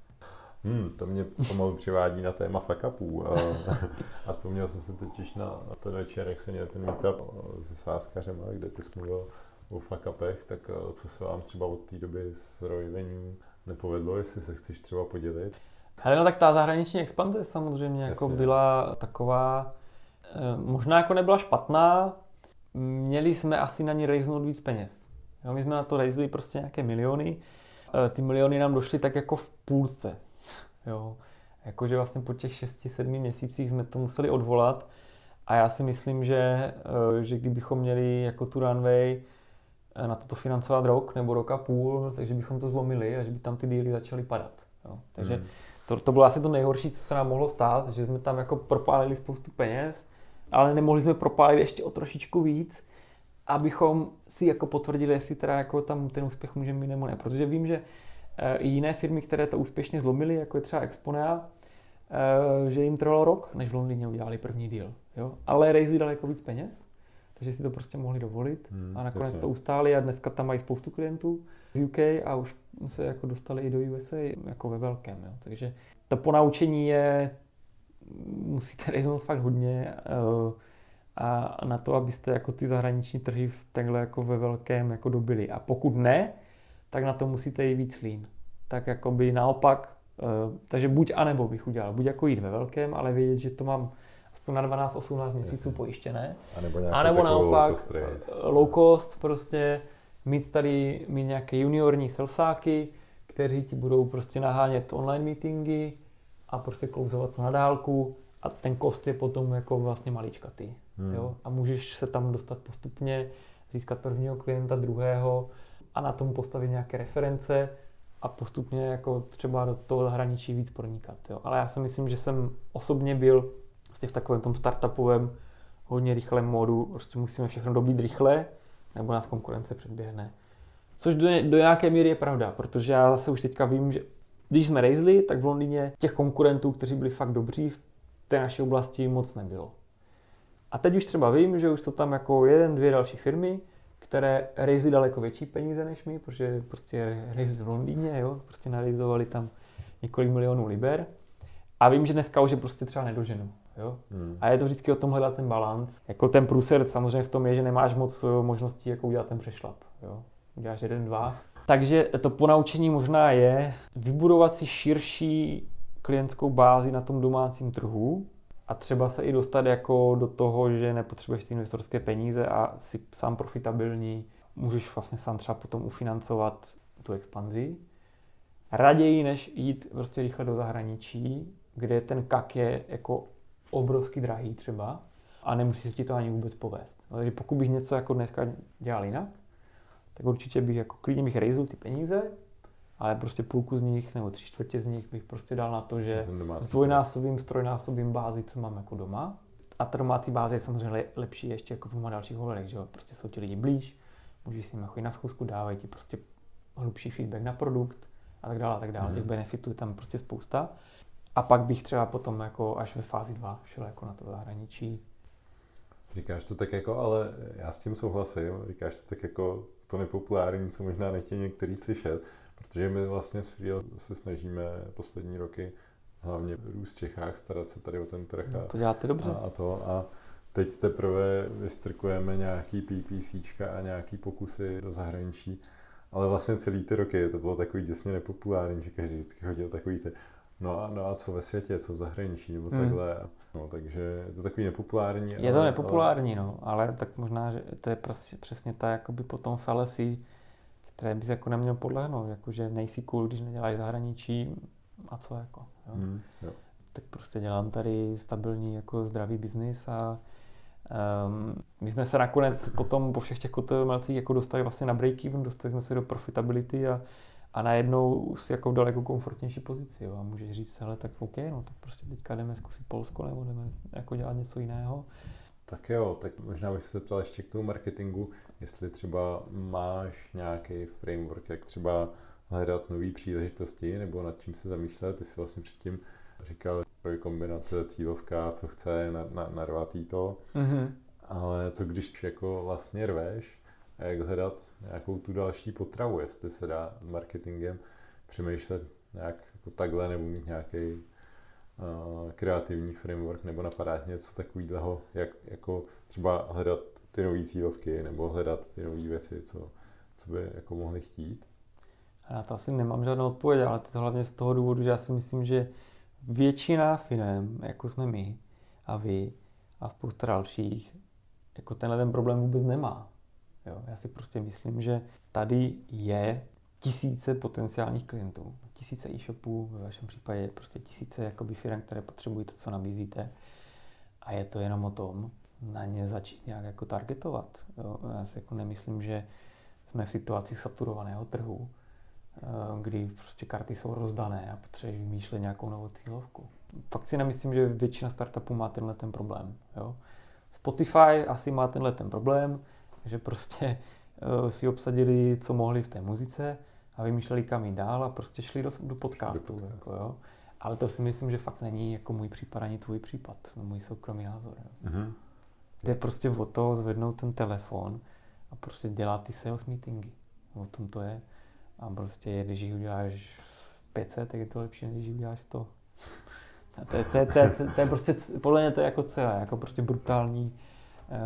Hmm, to mě pomalu přivádí na téma fuck upů. A, a vzpomněl jsem se totiž na, na ten večer, jak se měl ten meetup se sáskařem, kde ty jsi mluvil o fuck upech, tak eh, co se vám třeba od té doby s rojevením nepovedlo, jestli se chceš třeba podělit?
Ale no tak ta zahraniční expanze samozřejmě jako Jasně. byla taková, eh, možná jako nebyla špatná, měli jsme asi na ní rejznout víc peněz. Jo, my jsme na to rejzli prostě nějaké miliony, eh, ty miliony nám došly tak jako v půlce. Jo. Jakože vlastně po těch 6-7 měsících jsme to museli odvolat a já si myslím, že, že kdybychom měli jako tu runway na toto financovat rok nebo rok a půl, takže bychom to zlomili a že by tam ty díly začaly padat. Jo. Takže hmm. to, to bylo asi to nejhorší, co se nám mohlo stát, že jsme tam jako propálili spoustu peněz, ale nemohli jsme propálit ještě o trošičku víc, abychom si jako potvrdili, jestli teda jako tam ten úspěch může mít nebo ne. Protože vím, že eh, i jiné firmy, které to úspěšně zlomily, jako je třeba Exponea, eh, že jim trvalo rok, než v Londýně udělali první díl. Jo? Ale raisli daleko víc peněz takže si to prostě mohli dovolit hmm, a nakonec jasně. to ustáli a dneska tam mají spoustu klientů v UK a už se jako dostali i do USA jako ve velkém. Jo. Takže to ponaučení je, musíte reznout fakt hodně uh, a na to, abyste jako ty zahraniční trhy v takhle jako ve velkém jako dobili. A pokud ne, tak na to musíte jít víc lean. Tak jako by naopak, uh, takže buď a nebo bych udělal. Buď jako jít ve velkém, ale vědět, že to mám na 12-18 měsíců pojištěné.
A nebo, a nebo naopak low cost,
low cost, prostě mít tady mít nějaké juniorní selsáky, kteří ti budou prostě nahánět online meetingy a prostě klouzovat to na dálku a ten kost je potom jako vlastně maličkatý. Hmm. Jo? A můžeš se tam dostat postupně, získat prvního klienta, druhého a na tom postavit nějaké reference a postupně jako třeba do toho zahraničí víc pronikat. Jo? Ale já si myslím, že jsem osobně byl vlastně v takovém tom startupovém hodně rychlém módu, prostě musíme všechno dobít rychle, nebo nás konkurence předběhne. Což do, do nějaké míry je pravda, protože já zase už teďka vím, že Když jsme rejzli, tak v Londýně těch konkurentů, kteří byli fakt dobří v té naší oblasti moc nebylo. A teď už třeba vím, že už to tam jako jeden, dvě další firmy, které rejzly daleko větší peníze než my, protože prostě rejzli v Londýně, jo, prostě narejzovali tam několik milionů liber. A vím, že dneska už je prostě třeba nedoženu. Jo? Hmm. A je to vždycky o tom hledat ten balans. Jako ten průser samozřejmě v tom je, že nemáš moc eh, možností jako udělat ten přešlap. Jo? Uděláš jeden, dva. Takže to ponaučení možná je vybudovat si širší klientskou bázi na tom domácím trhu a třeba se i dostat jako do toho, že nepotřebuješ ty investorské peníze a si sám profitabilní, můžeš vlastně sám třeba potom ufinancovat tu expanzi. Raději, než jít prostě rychle do zahraničí, kde ten kak je jako obrovský drahý třeba a nemusí se ti to ani vůbec povést. Takže pokud bych něco jako dneska dělal jinak, tak určitě bych jako klidně bych rejzl ty peníze, ale prostě půlku z nich nebo tři čtvrtě z nich bych prostě dal na to, že s dvojnásobím, strojnásobím bázi, co mám jako doma. A ta domácí báze je samozřejmě lepší ještě jako v mnoha dalších ohledech, že jo? Prostě jsou ti lidi blíž, můžeš s nimi chodit na schůzku, dávají ti prostě hlubší feedback na produkt a tak dále, a tak dále. Mm. Těch benefitů je tam prostě spousta. A pak bych třeba potom jako až ve fázi 2 šel jako na to zahraničí.
Říkáš to tak jako, ale já s tím souhlasím, říkáš to tak jako to nepopulární, co možná nechtějí některý slyšet, protože my vlastně s Freel se snažíme poslední roky hlavně růst v Čechách, starat se tady o ten trh.
No, to děláte dobře.
A, a, to, a teď teprve vystrkujeme nějaký PPC a nějaký pokusy do zahraničí, ale vlastně celý ty roky to bylo takový děsně nepopulární, že každý vždycky hodil takový ty No a, no a co ve světě, co v zahraničí, nebo hmm. takhle. No, takže je to takový nepopulární.
Je to nepopulární, ale... no, ale tak možná, že to je prostě přesně ta jakoby potom fallacy, které bys jako neměl podlehnout, jakože nejsi cool, když neděláš zahraničí a co jako, jo. Hmm, jo. Tak prostě dělám tady stabilní jako zdravý biznis a um, my jsme se nakonec potom po všech těch kotelmelcích jako dostali vlastně na break-even, dostali jsme se do profitability a a najednou si jako v daleko komfortnější pozici. Jo. A můžeš říct, hele, tak OK, no tak prostě teďka jdeme zkusit Polsko nebo jdeme jako dělat něco jiného.
Tak jo, tak možná bych se ptal ještě k tomu marketingu, jestli třeba máš nějaký framework, jak třeba hledat nové příležitosti, nebo nad čím se zamýšlet. Ty jsi vlastně předtím říkal, že kombinace cílovka, co chce, narvat jí to. Mm-hmm. Ale co když jako vlastně rveš a jak hledat nějakou tu další potravu, jestli se dá marketingem přemýšlet nějak jako takhle nebo mít nějaký uh, kreativní framework nebo napadat něco takového, jak jako třeba hledat ty nové cílovky nebo hledat ty nové věci, co, co by jako mohli chtít.
Já to asi nemám žádnou odpověď, ale to hlavně z toho důvodu, že já si myslím, že většina firm, jako jsme my a vy a spousta dalších, jako tenhle ten problém vůbec nemá. Jo? Já si prostě myslím, že tady je tisíce potenciálních klientů, tisíce e-shopů, ve vašem případě prostě tisíce jakoby firm, které potřebují to, co nabízíte. A je to jenom o tom, na ně začít nějak jako targetovat. Jo? Já si jako nemyslím, že jsme v situaci saturovaného trhu, eh, kdy prostě karty jsou rozdané a potřebuješ vymýšlet nějakou novou cílovku. Fakt si nemyslím, že většina startupů má tenhle ten problém. Jo? Spotify asi má tenhle ten problém, že prostě uh, si obsadili, co mohli v té muzice a vymýšleli kam jít dál a prostě šli do, do podcastu. Do jako, jo. Ale to si myslím, že fakt není jako můj případ ani tvůj případ, no, můj soukromý názor. Jo. Uh-huh. Jde prostě o to zvednout ten telefon a prostě dělat ty sales meetingy. O tom to je. A prostě, když jich uděláš 500, tak je to lepší, než když jich uděláš 100. to, je, to, je, to, je, to je prostě, podle mě to je jako celé, jako prostě brutální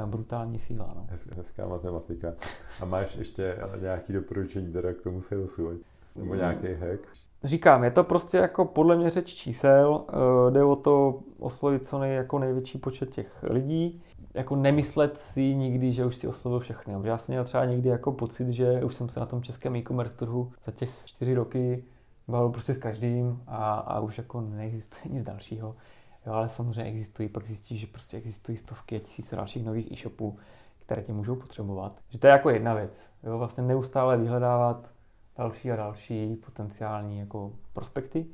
brutální síla. No.
Hezká matematika. A máš ještě nějaký doporučení teda k tomu salesu? Nebo nějaký hack?
Říkám, je to prostě jako podle mě řeč čísel, eh, jde o to oslovit co nej, jako největší počet těch lidí, jako nemyslet si nikdy, že už si oslovil všechny. Já jsem měl třeba někdy jako pocit, že už jsem se na tom českém e-commerce trhu za těch čtyři roky bavil prostě s každým a, a už jako neexistuje nic dalšího. Jo, ale samozřejmě existují, pak zjistíš, že prostě existují stovky a tisíce dalších nových e-shopů, které tě můžou potřebovat. Že to je jako jedna věc. Jo, vlastně neustále vyhledávat další a další potenciální jako prospekty.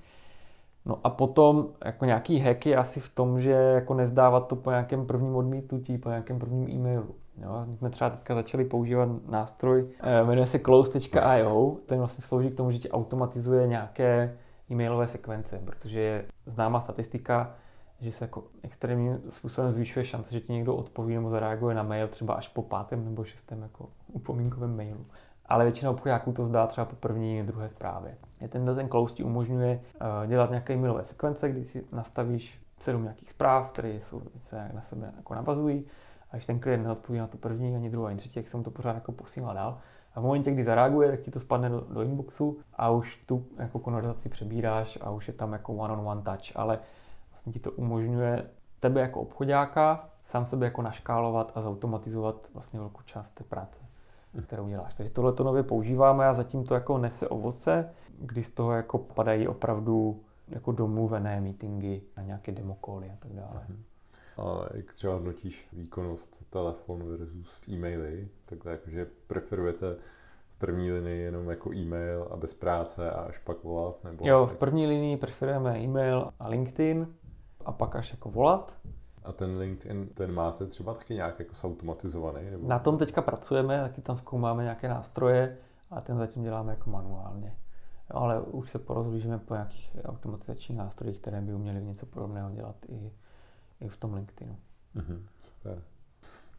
No a potom jako nějaký hack je asi v tom, že jako nezdávat to po nějakém prvním odmítnutí, po nějakém prvním e-mailu. Jo, my jsme třeba teďka začali používat nástroj, eh, jmenuje se close.io, ten vlastně slouží k tomu, že ti automatizuje nějaké e-mailové sekvence, protože je známá statistika, že se jako extrémním způsobem zvyšuje šance, že ti někdo odpoví nebo zareaguje na mail třeba až po pátém nebo šestém jako upomínkovém mailu. Ale většina obchodáků to zdá třeba po první, druhé zprávě. Je ten, ten close ti umožňuje uh, dělat nějaké mailové sekvence, kdy si nastavíš sedm nějakých zpráv, které jsou se na sebe jako navazují. A když ten klient neodpoví na tu první, ani druhou, ani třetí, jak se mu to pořád jako posílá dál. A v momentě, kdy zareaguje, tak ti to spadne do, do inboxu a už tu jako konverzaci přebíráš a už je tam jako one-on-one touch. Ale vlastně ti to umožňuje tebe jako obchodáka sám sebe jako naškálovat a zautomatizovat vlastně velkou část té práce, kterou děláš. Takže tohle to nově používáme a zatím to jako nese ovoce, kdy z toho jako padají opravdu jako domluvené meetingy a nějaké demokoly a tak dále. Mm-hmm.
A jak třeba hodnotíš výkonnost telefonu versus e-maily, takhle jakože preferujete v první linii jenom jako e-mail a bez práce a až pak volat? Nebo
jo, v první linii preferujeme e-mail a LinkedIn a pak až jako volat.
A ten LinkedIn, ten máte třeba taky nějak jako automatizovaný? Nebo...
Na tom teďka pracujeme, taky tam zkoumáme nějaké nástroje a ten zatím děláme jako manuálně. Ale už se porozhlížíme po nějakých automatizačních nástrojích, které by uměly něco podobného dělat i, i v tom LinkedInu.
Mm-hmm, super.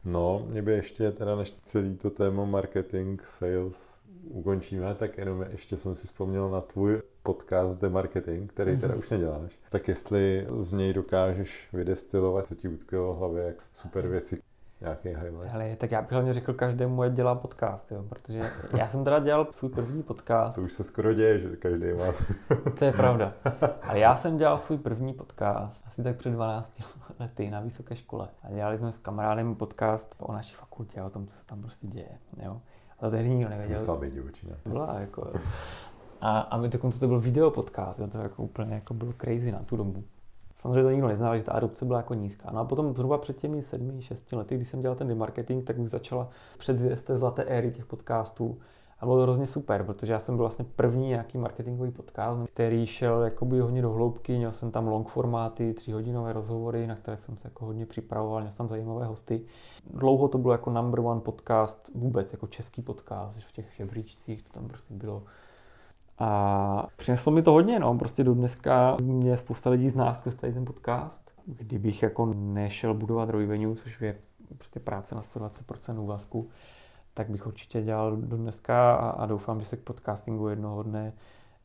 No, mě by ještě teda než celý to téma marketing, sales ukončíme, tak jenom ještě jsem si vzpomněl na tvůj podcast The Marketing, který teda už neděláš. Tak jestli z něj dokážeš vydestilovat, co ti utkvělo v hlavě, jak super věci, nějaký highlight.
Hele, tak já bych hlavně řekl každému, ať dělá podcast, jo, protože já jsem teda dělal svůj první podcast.
To už se skoro děje, že každý má.
to je pravda. Ale já jsem dělal svůj první podcast asi tak před 12 lety na vysoké škole. A dělali jsme s kamarádem podcast o naší fakultě, o tom, co se tam prostě děje. Jo. A to tehdy nikdo nevěděl.
To musela být divočina.
Byla, jako, a, a my dokonce to byl video podcast, to jako úplně jako bylo crazy na tu dobu. Samozřejmě to nikdo neznal, že ta adopce byla jako nízká. No a potom zhruba před těmi sedmi, šesti lety, když jsem dělal ten marketing, tak už začala předzvěst té zlaté éry těch podcastů. A bylo to hrozně super, protože já jsem byl vlastně první nějaký marketingový podcast, který šel jakoby hodně do hloubky, měl jsem tam long formáty, tříhodinové rozhovory, na které jsem se jako hodně připravoval, měl jsem tam zajímavé hosty. Dlouho to bylo jako number one podcast, vůbec jako český podcast, v těch žebříčcích to tam prostě bylo a přineslo mi to hodně, no, prostě do dneska mě spousta lidí zná skrz tady ten podcast. Kdybych jako nešel budovat revenue, což je prostě práce na 120% úvazku, tak bych určitě dělal do dneska a, a doufám, že se k podcastingu jednoho dne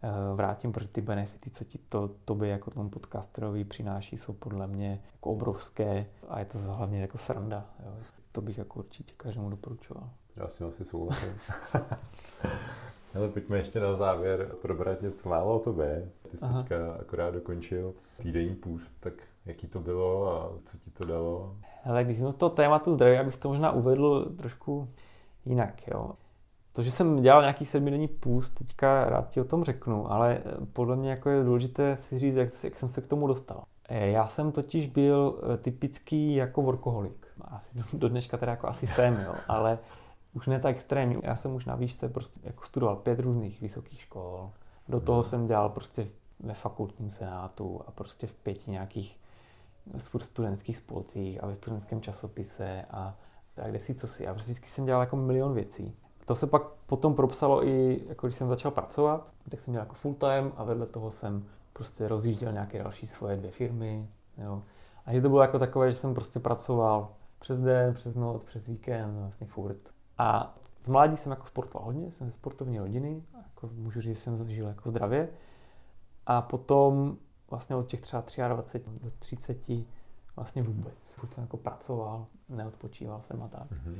uh, vrátím, protože ty benefity, co ti to tobě jako tomu podcasterovi přináší, jsou podle mě jako obrovské a je to hlavně jako sranda. Jo. To bych jako určitě každému doporučoval.
Já s tím asi souhlasím. Ale pojďme ještě na závěr probrat něco málo o tobě. Ty jsi Aha. teďka akorát dokončil týdenní půst, tak jaký to bylo a co ti to dalo?
Ale když jsme to tématu zdraví, abych to možná uvedl trošku jinak. Jo. To, že jsem dělal nějaký sedmidenní půst, teďka rád ti o tom řeknu, ale podle mě jako je důležité si říct, jak, jak jsem se k tomu dostal. Eh, já jsem totiž byl eh, typický jako workoholik. Asi do dneška teda jako asi jsem, jo, ale už ne tak extrémní. Já jsem už na výšce prostě jako studoval pět různých vysokých škol. Do toho hmm. jsem dělal prostě ve fakultním senátu a prostě v pěti nějakých studentských spolcích a ve studentském časopise a tak kde si co si. A prostě vždycky jsem dělal jako milion věcí. To se pak potom propsalo i, jako když jsem začal pracovat, tak jsem dělal jako full time a vedle toho jsem prostě rozjížděl nějaké další svoje dvě firmy. Jo. A že to bylo jako takové, že jsem prostě pracoval přes den, přes noc, přes víkend, vlastně furt. A v mládí jsem jako sportoval hodně, jsem ze sportovní rodiny, jako můžu říct, že jsem žil jako zdravě. A potom vlastně od těch třeba 23 do 30 vlastně vůbec. Furt jsem jako pracoval, neodpočíval jsem a tak. Mm-hmm.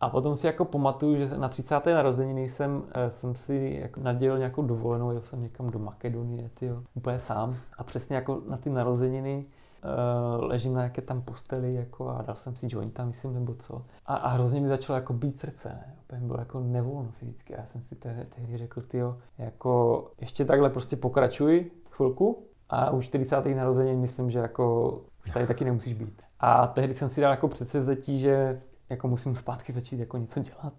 A potom si jako pamatuju, že na 30. narozeniny jsem, eh, jsem si jako nadělil nějakou dovolenou, jel jsem někam do Makedonie, tyjo, úplně sám. A přesně jako na ty narozeniny uh, ležím na nějaké tam posteli jako a dal jsem si jointa, myslím, nebo co. A, a hrozně mi začalo jako být srdce, ne? Úplně bylo jako nevolno fyzicky. Já jsem si tehdy, tehdy řekl, ty jako ještě takhle prostě pokračuj chvilku a už 40. narozenin myslím, že jako tady taky nemusíš být. A tehdy jsem si dal jako předsevzetí, že jako musím zpátky začít jako něco dělat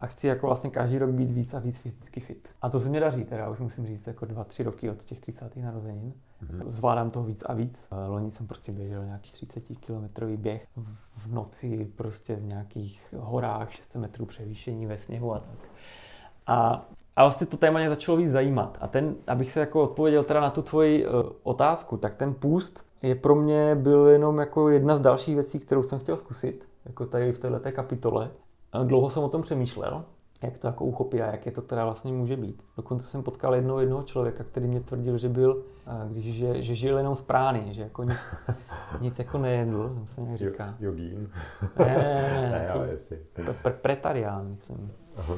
a chci jako vlastně každý rok být víc a víc fyzicky fit. A to se mi daří teda, už musím říct, jako dva, tři roky od těch 30. narozenin. Mm-hmm. Zvládám toho víc a víc. Loni jsem prostě běžel nějaký 30 kilometrový běh v noci prostě v nějakých horách 600 metrů převýšení ve sněhu a tak. A A vlastně to téma mě začalo víc zajímat. A ten, abych se jako odpověděl teda na tu tvoji uh, otázku, tak ten půst je pro mě byl jenom jako jedna z dalších věcí, kterou jsem chtěl zkusit, jako tady v této kapitole. Dlouho jsem o tom přemýšlel, jak to jako uchopit a jak je to teda vlastně může být. Dokonce jsem potkal jednoho jednoho člověka, který mě tvrdil, že byl, když, že, že žil jenom z prány, že jako nic, nic jako nejedl, to se nějak říká.
Jogín.
Ne, ne, ne,
ne,
jako pre, pretarián, myslím. Aha.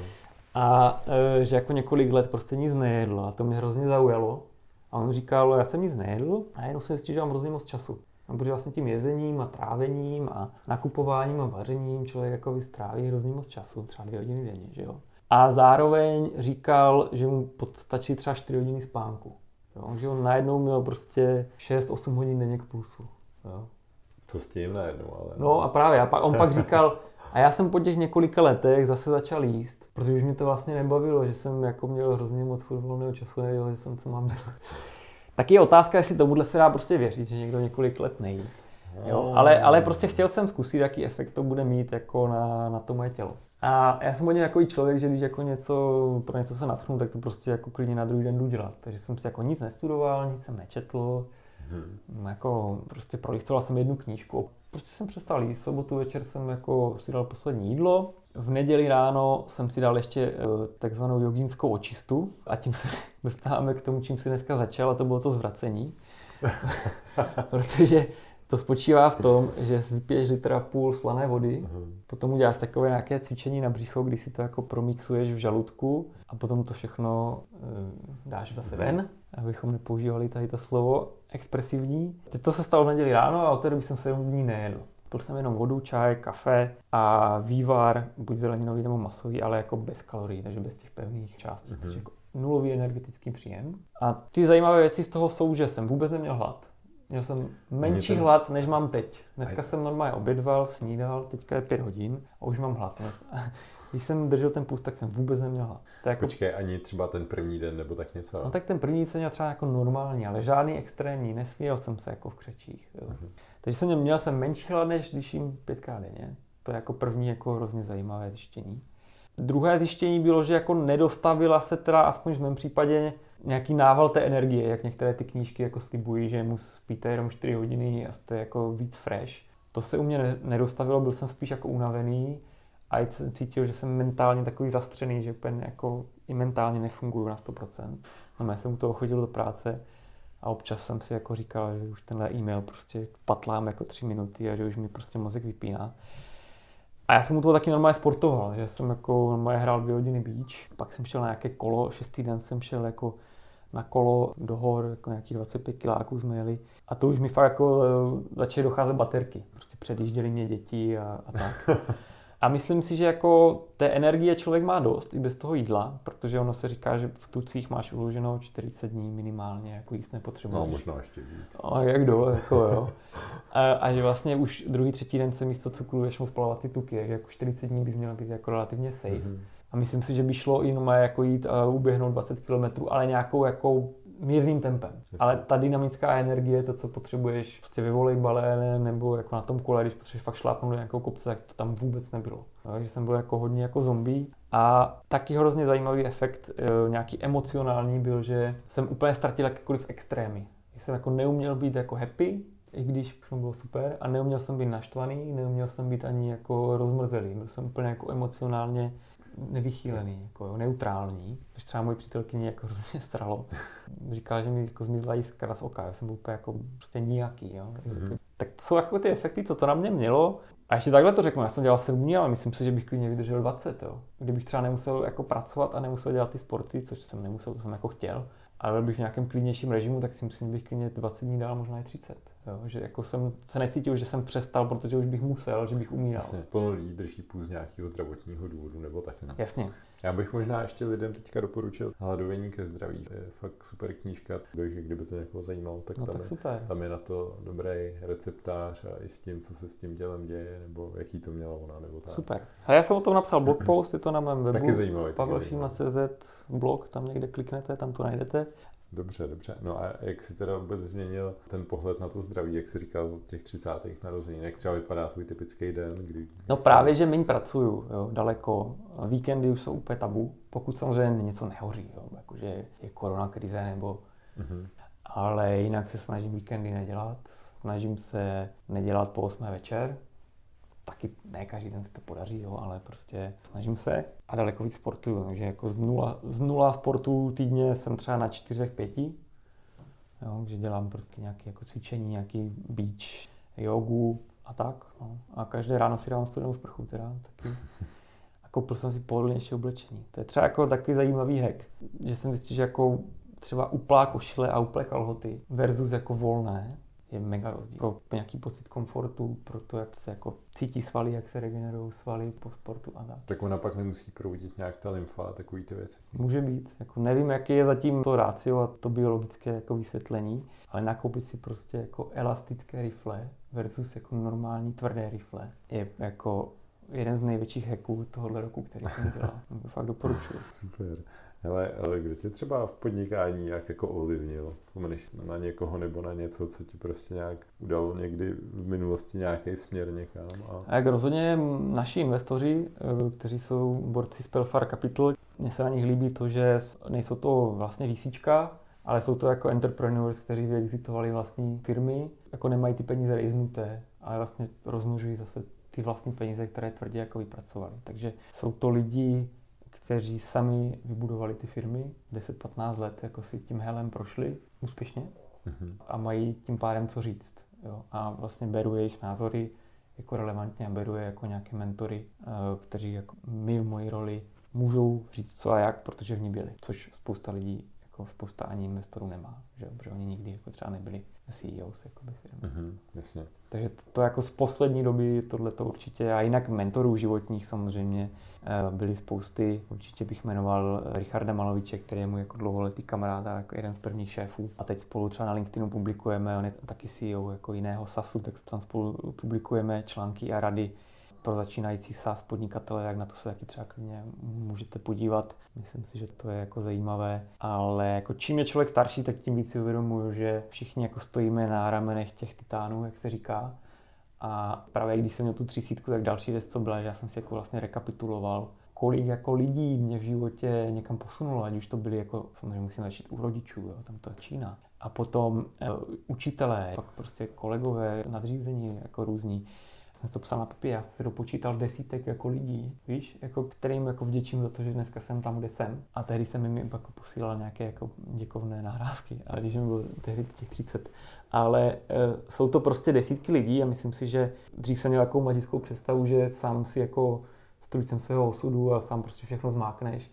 A e, že jako několik let prostě nic nejedl a to mě hrozně zaujalo. A on říkal, já jsem nic nejedl a jenom jsem zjistil, že mám hrozně moc času. A protože vlastně tím jezením a trávením a nakupováním a vařením člověk jako vystráví hrozně moc času, třeba dvě hodiny denně, že jo. A zároveň říkal, že mu stačí třeba 4 hodiny spánku. Jo? Že on najednou měl prostě 6-8 hodin denně k plusu. Jo?
Co s tím najednou, ale...
No a právě, a pak, on pak říkal, a já jsem po těch několika letech zase začal jíst, protože už mě to vlastně nebavilo, že jsem jako měl hrozně moc volného času, nevěděl, že jsem co mám dělat. Tak je otázka, jestli tomuhle se dá prostě věřit, že někdo několik let nejí. Jo? Ale, ale prostě chtěl jsem zkusit, jaký efekt to bude mít jako na, na to moje tělo. A já jsem hodně takový člověk, že když jako něco, pro něco se natchnu, tak to prostě jako klidně na druhý den jdu dělat. Takže jsem si jako nic nestudoval, nic jsem nečetl, hmm. jako prostě prolistoval jsem jednu knížku. Prostě jsem přestal jíst, sobotu večer jsem jako si dal poslední jídlo, v neděli ráno jsem si dal ještě eh, takzvanou jogínskou očistu a tím se dostáváme k tomu, čím si dneska začal a to bylo to zvracení. Protože to spočívá v tom, že vypiješ litra půl slané vody, uh-huh. potom uděláš takové nějaké cvičení na břicho, kdy si to jako promixuješ v žaludku a potom to všechno uh, dáš zase ven, abychom nepoužívali tady to slovo expresivní. Teď to se stalo v neděli ráno a od té doby jsem se dní nejedl. Pil jsem jenom vodu, čaj, kafe a vývar, buď zeleninový nebo masový, ale jako bez kalorií, takže bez těch pevných částí. Mm-hmm. Takže jako nulový energetický příjem. A ty zajímavé věci z toho jsou, že jsem vůbec neměl hlad. Měl jsem menší ten... hlad, než mám teď. Dneska Aj. jsem normálně obědval, snídal, teďka je pět hodin a už mám hlad. Když jsem držel ten půst, tak jsem vůbec neměl hlad.
To jako... Počkej, ani třeba ten první den nebo tak něco?
No tak ten první jsem měl třeba jako normální, ale žádný extrémní, nesměl jsem se jako v křečích. Jo. Uh-huh. Takže jsem měl jsem menší hlad, než když jim pětkrát denně. To je jako první jako hrozně zajímavé zjištění. Druhé zjištění bylo, že jako nedostavila se teda, aspoň v mém případě, nějaký nával té energie, jak některé ty knížky jako slibují, že mu spíte jenom 4 hodiny a jste jako víc fresh. To se u mě nedostavilo, byl jsem spíš jako unavený a jsem cítil, že jsem mentálně takový zastřený, že úplně jako i mentálně nefunguju na 100%. No, já jsem u toho chodil do práce a občas jsem si jako říkal, že už tenhle e-mail prostě patlám jako tři minuty a že už mi prostě mozek vypíná. A já jsem u toho taky normálně sportoval, že jsem jako normálně hrál dvě hodiny beach, pak jsem šel na nějaké kolo, šestý den jsem šel jako na kolo do hor, jako nějakých 25 kiláků jsme jeli. A to už mi fakt jako eh, začaly docházet baterky. Prostě předjížděli mě děti a, a tak. A myslím si, že jako té energie člověk má dost i bez toho jídla, protože ono se říká, že v tucích máš uloženo 40 dní minimálně, jako jíst nepotřebuješ.
No, možná ještě víc.
A jak do, jako jo. A, a, že vlastně už druhý, třetí den se místo cukru začnou spalovat ty tuky, že jako 40 dní bys měl být jako relativně safe. Mm-hmm. A myslím si, že by šlo i jako jít a uběhnout 20 km, ale nějakou jako mírným tempem. Jasně. Ale ta dynamická energie, to, co potřebuješ prostě ve volejbale nebo jako na tom kole, když potřebuješ fakt šlápnout do nějakého kopce, tak to tam vůbec nebylo. Takže jsem byl jako hodně jako zombie. A taky hrozně zajímavý efekt, e, nějaký emocionální byl, že jsem úplně ztratil jakékoliv extrémy. Že jsem jako neuměl být jako happy, i když všechno bylo super, a neuměl jsem být naštvaný, neuměl jsem být ani jako rozmrzelý. Byl jsem úplně jako emocionálně nevychýlený, jako neutrální, což třeba moje přítelkyně jako hrozně stralo. Říkala, že mi jako zmizla jiskra z oka, já jsem byl úplně jako prostě nijaký. Jo. Mm-hmm. Tak to jsou jako ty efekty, co to na mě mělo. A ještě takhle to řeknu, já jsem dělal 7 dní, ale myslím si, že bych klidně vydržel 20. Jo. Kdybych třeba nemusel jako pracovat a nemusel dělat ty sporty, což jsem nemusel, to jsem jako chtěl, ale byl bych v nějakém klidnějším režimu, tak si myslím, že bych klidně 20 dní dal, možná i 30. Jo? Že jako jsem se necítil, že jsem přestal, protože už bych musel, že bych umíral.
Jasně, plno lidí drží půl z nějakého zdravotního důvodu nebo tak. Ne?
Jasně.
Já bych možná ještě lidem teďka doporučil Hladovění ke zdraví. Je fakt super knížka, takže kdyby to někoho zajímalo, tak,
no,
tam,
tak
je,
super.
tam je na to dobrý receptář a i s tím, co se s tím tělem děje, nebo jaký to měla ona, nebo tak.
Super. A já jsem o tom napsal blog post, je to na mém webu.
Taky zajímavý.
Pavlšíma.cz blog, tam někde kliknete, tam to najdete.
Dobře, dobře. No a jak si teda vůbec změnil ten pohled na to zdraví, jak jsi říkal od těch 30. narozenin, jak třeba vypadá tvůj typický den? Kdy...
No právě, že méně pracuju, jo, daleko. Víkendy už jsou úplně tabu, pokud samozřejmě něco nehoří, jo, jakože je korona krize nebo... Mm-hmm. Ale jinak se snažím víkendy nedělat, snažím se nedělat po 8 večer, taky ne každý den se to podaří, jo, ale prostě snažím se a daleko víc sportuju, takže jako z nula, z nula sportů týdně jsem třeba na čtyřech, pěti, jo, že dělám prostě nějaké jako cvičení, nějaký beach, jogu a tak. No. A každé ráno si dávám studenou sprchu teda, taky. A koupil jsem si pohodlnější oblečení. To je třeba jako takový zajímavý hack, že jsem zjistil, že jako třeba uplá košile a uplé kalhoty versus jako volné, je mega rozdíl. Pro nějaký pocit komfortu, pro to, jak se jako cítí svaly, jak se regenerují svaly po sportu a tak.
Tak ona pak nemusí proudit nějak ta lymfa a takový ty věci.
Může být. Jako nevím, jaký je zatím to rácio a to biologické jako vysvětlení, ale nakoupit si prostě jako elastické rifle versus jako normální tvrdé rifle je jako jeden z největších hacků tohohle roku, který jsem dělal. To fakt doporučuji.
Super. Hele, ale kdo tě třeba v podnikání nějak jako ovlivnil? Vzpomeneš na někoho nebo na něco, co ti prostě nějak udalo někdy v minulosti nějaký směr někam? A...
a jak rozhodně naši investoři, eh, kteří jsou borci z Pelfar Capital, mně se na nich líbí to, že nejsou to vlastně výsíčka, ale jsou to jako entrepreneurs, kteří vyexitovali vlastní firmy, jako nemají ty peníze rejznuté, ale vlastně rozmnožují zase ty vlastní peníze, které tvrdě jako vypracovali. Takže jsou to lidi, kteří sami vybudovali ty firmy, 10-15 let jako si tím helem prošli úspěšně mm-hmm. a mají tím pádem co říct. Jo? A vlastně beru jejich názory jako relevantně a beru je jako nějaké mentory, eh, kteří jako my v mojí roli můžou říct co a jak, protože v ní byli, což spousta lidí, jako spousta ani investorů nemá, že, protože oni nikdy jako třeba nebyli CEOs jakoby firmy.
Mm-hmm, jasně.
Takže to, to jako z poslední doby tohle to určitě, a jinak mentorů životních samozřejmě eh, byly spousty, určitě bych jmenoval Richarda Maloviče, který je můj jako dlouholetý kamarád a jako jeden z prvních šéfů. A teď spolu třeba na LinkedInu publikujeme, on je taky CEO jako jiného SASu, tak tam spolu publikujeme články a rady pro začínající SaaS podnikatele, jak na to se taky třeba klidně můžete podívat. Myslím si, že to je jako zajímavé, ale jako čím je člověk starší, tak tím víc si uvědomuju, že všichni jako stojíme na ramenech těch titánů, jak se říká. A právě když jsem měl tu třísítku, tak další věc, co byla, že já jsem si jako vlastně rekapituloval, kolik jako lidí mě v životě někam posunulo, ať už to byly jako, samozřejmě musím začít u rodičů, jo, tam to je Čína. A potom e, učitelé, pak prostě kolegové, nadřízení jako různí jsem to psal na papír, já jsem si dopočítal desítek jako lidí, víš, jako kterým jako vděčím za to, že dneska jsem tam, kde jsem. A tehdy jsem jim jako posílal nějaké jako děkovné nahrávky, ale když mi bylo tehdy těch 30. Ale e, jsou to prostě desítky lidí a myslím si, že dřív jsem měl takovou mladickou představu, že sám si jako strujcem svého osudu a sám prostě všechno zmákneš.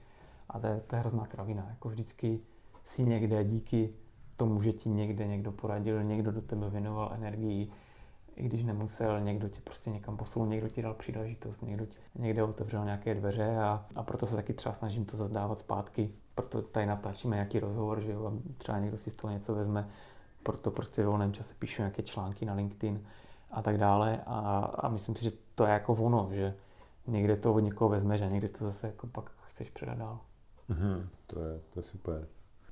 A to je, to je hrozná kravina. Jako vždycky si někde díky tomu, že ti někde někdo poradil, někdo do tebe věnoval energii, i když nemusel, někdo tě prostě někam posunul, někdo ti dal příležitost, někdo ti někde otevřel nějaké dveře a, a proto se taky třeba snažím to zazdávat zpátky. Proto tady natáčíme nějaký rozhovor, že jo, a třeba někdo si z toho něco vezme, proto prostě v volném čase píšu nějaké články na LinkedIn a tak dále a, a myslím si, že to je jako ono, že někde to od někoho vezmeš a někde to zase jako pak chceš předat dál.
Mm-hmm, to, je, to je super.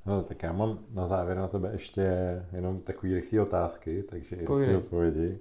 No, tak já mám na závěr na tebe ještě jenom takové rychlé otázky, takže i rychlé odpovědi.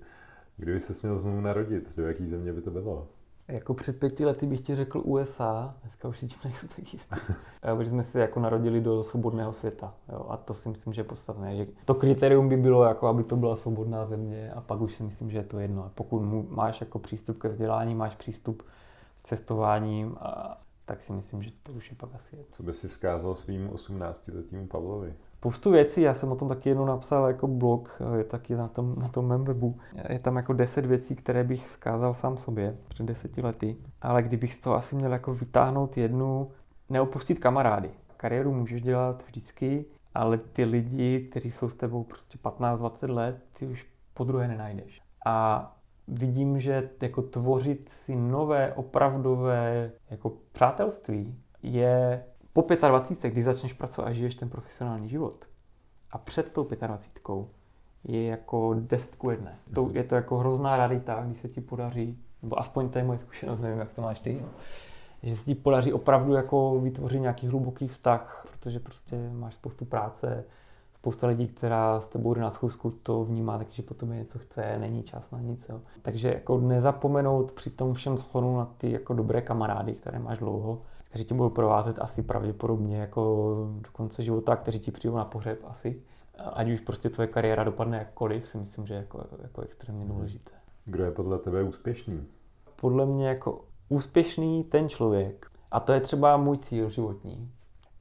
Kdyby se měl znovu narodit, do jaký země by to bylo?
Jako před pěti lety bych ti řekl USA, dneska už si tím nejsou tak jistý. Protože jsme se jako narodili do svobodného světa. Jo? A to si myslím, že je podstatné. Že to kritérium by bylo, jako aby to byla svobodná země a pak už si myslím, že je to jedno. Pokud máš jako přístup ke vzdělání, máš přístup k cestováním a tak si myslím, že to už je pak asi je.
Co by si vzkázal svým 18-letým Pavlovi?
Spoustu věcí, já jsem o tom taky jednou napsal jako blog, je taky na tom, na tom mém webu. Je tam jako deset věcí, které bych vzkázal sám sobě před deseti lety, ale kdybych z toho asi měl jako vytáhnout jednu, neopustit kamarády. Kariéru můžeš dělat vždycky, ale ty lidi, kteří jsou s tebou prostě 15-20 let, ty už po druhé nenajdeš. A vidím, že jako tvořit si nové, opravdové jako přátelství je po 25, když začneš pracovat a žiješ ten profesionální život. A před tou 25 je jako 10 ku jedné. To, je to jako hrozná rarita, když se ti podaří, nebo aspoň to je moje zkušenost, nevím, jak to máš ty, že se ti podaří opravdu jako vytvořit nějaký hluboký vztah, protože prostě máš spoustu práce, spousta lidí, která s tebou jde na schůzku, to vnímá, takže potom je něco chce, není čas na nic. Jo. Takže jako nezapomenout při tom všem schodu na ty jako dobré kamarády, které máš dlouho, kteří tě budou provázet asi pravděpodobně jako do konce života, kteří ti přijdou na pohřeb asi. Ať už prostě tvoje kariéra dopadne jakkoliv, si myslím, že je jako, jako extrémně mhm. důležité.
Kdo je podle tebe úspěšný?
Podle mě jako úspěšný ten člověk, a to je třeba můj cíl životní,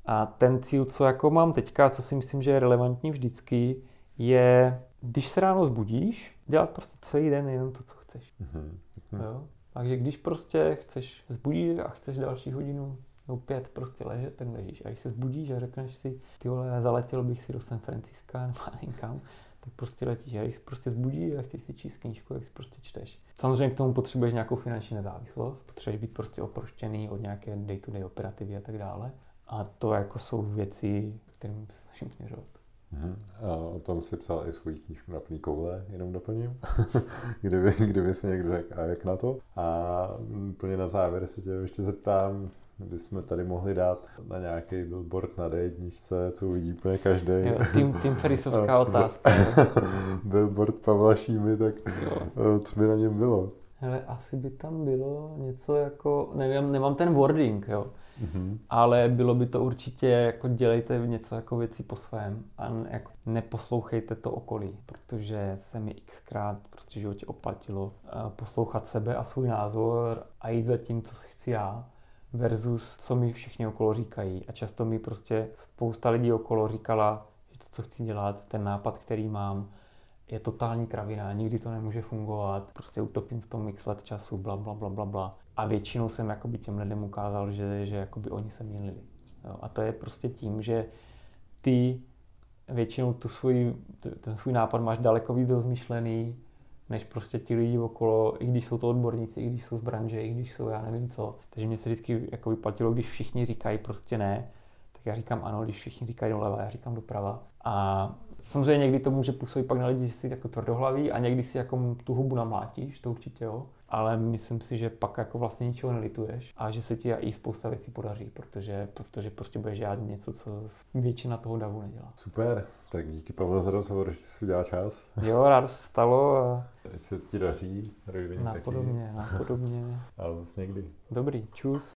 a ten cíl, co jako mám teďka, co si myslím, že je relevantní vždycky, je, když se ráno zbudíš, dělat prostě celý den jenom to, co chceš. Mm-hmm. Jo? Takže když prostě chceš zbudit a chceš další hodinu nebo pět prostě ležet, tak ležíš. A když se zbudíš a řekneš si, ty vole, zaletěl bych si do San Franciska nebo nevím kam, tak prostě letíš. A když se prostě zbudíš a chceš si číst knížku, tak si prostě čteš. Samozřejmě k tomu potřebuješ nějakou finanční nezávislost, potřebuješ být prostě oproštěný od nějaké day-to-day operativy a tak dále. A to jako jsou věci, kterým se snažím směřovat.
Hmm. A o tom si psal i svůj knížku na plný koule, jenom doplním, kdyby, kdyby si někdo řekl, a jak na to. A úplně na závěr se tě ještě zeptám, jsme tady mohli dát na nějaký billboard na D1, co uvidí úplně každý.
Jo, tým, tým Ferisovská otázka.
billboard Pavla Šímy, tak jo. co by na něm bylo?
Hele, asi by tam bylo něco jako, nevím, nemám ten wording, jo. Mm-hmm. Ale bylo by to určitě, jako dělejte něco jako věci po svém a jako neposlouchejte to okolí, protože se mi xkrát prostě životě oplatilo eh, poslouchat sebe a svůj názor a jít za tím, co chci já versus co mi všichni okolo říkají. A často mi prostě spousta lidí okolo říkala, že to, co chci dělat, ten nápad, který mám, je totální kravina, nikdy to nemůže fungovat, prostě utopím v tom x let času, bla, bla, bla, bla, bla. A většinou jsem jakoby těm lidem ukázal, že, že jakoby oni se měnili. Jo. A to je prostě tím, že ty většinou tu svůj, ten svůj nápad máš daleko víc rozmyšlený, než prostě ti lidi okolo, i když jsou to odborníci, i když jsou z branže, i když jsou já nevím co. Takže mě se vždycky jako vyplatilo, když všichni říkají prostě ne, tak já říkám ano, když všichni říkají doleva, já říkám doprava. A samozřejmě někdy to může působit pak na lidi, že si jako tvrdohlaví a někdy si jako tu hubu namlátíš, to určitě jo ale myslím si, že pak jako vlastně ničeho nelituješ a že se ti i spousta věcí podaří, protože, protože prostě budeš dělat něco, co většina toho davu nedělá.
Super, tak díky Pavel za rozhovor, že jsi udělal čas.
Jo, rádo se stalo. A...
Ať se ti daří,
Napodobně, napodobně.
A zase někdy.
Dobrý, čus.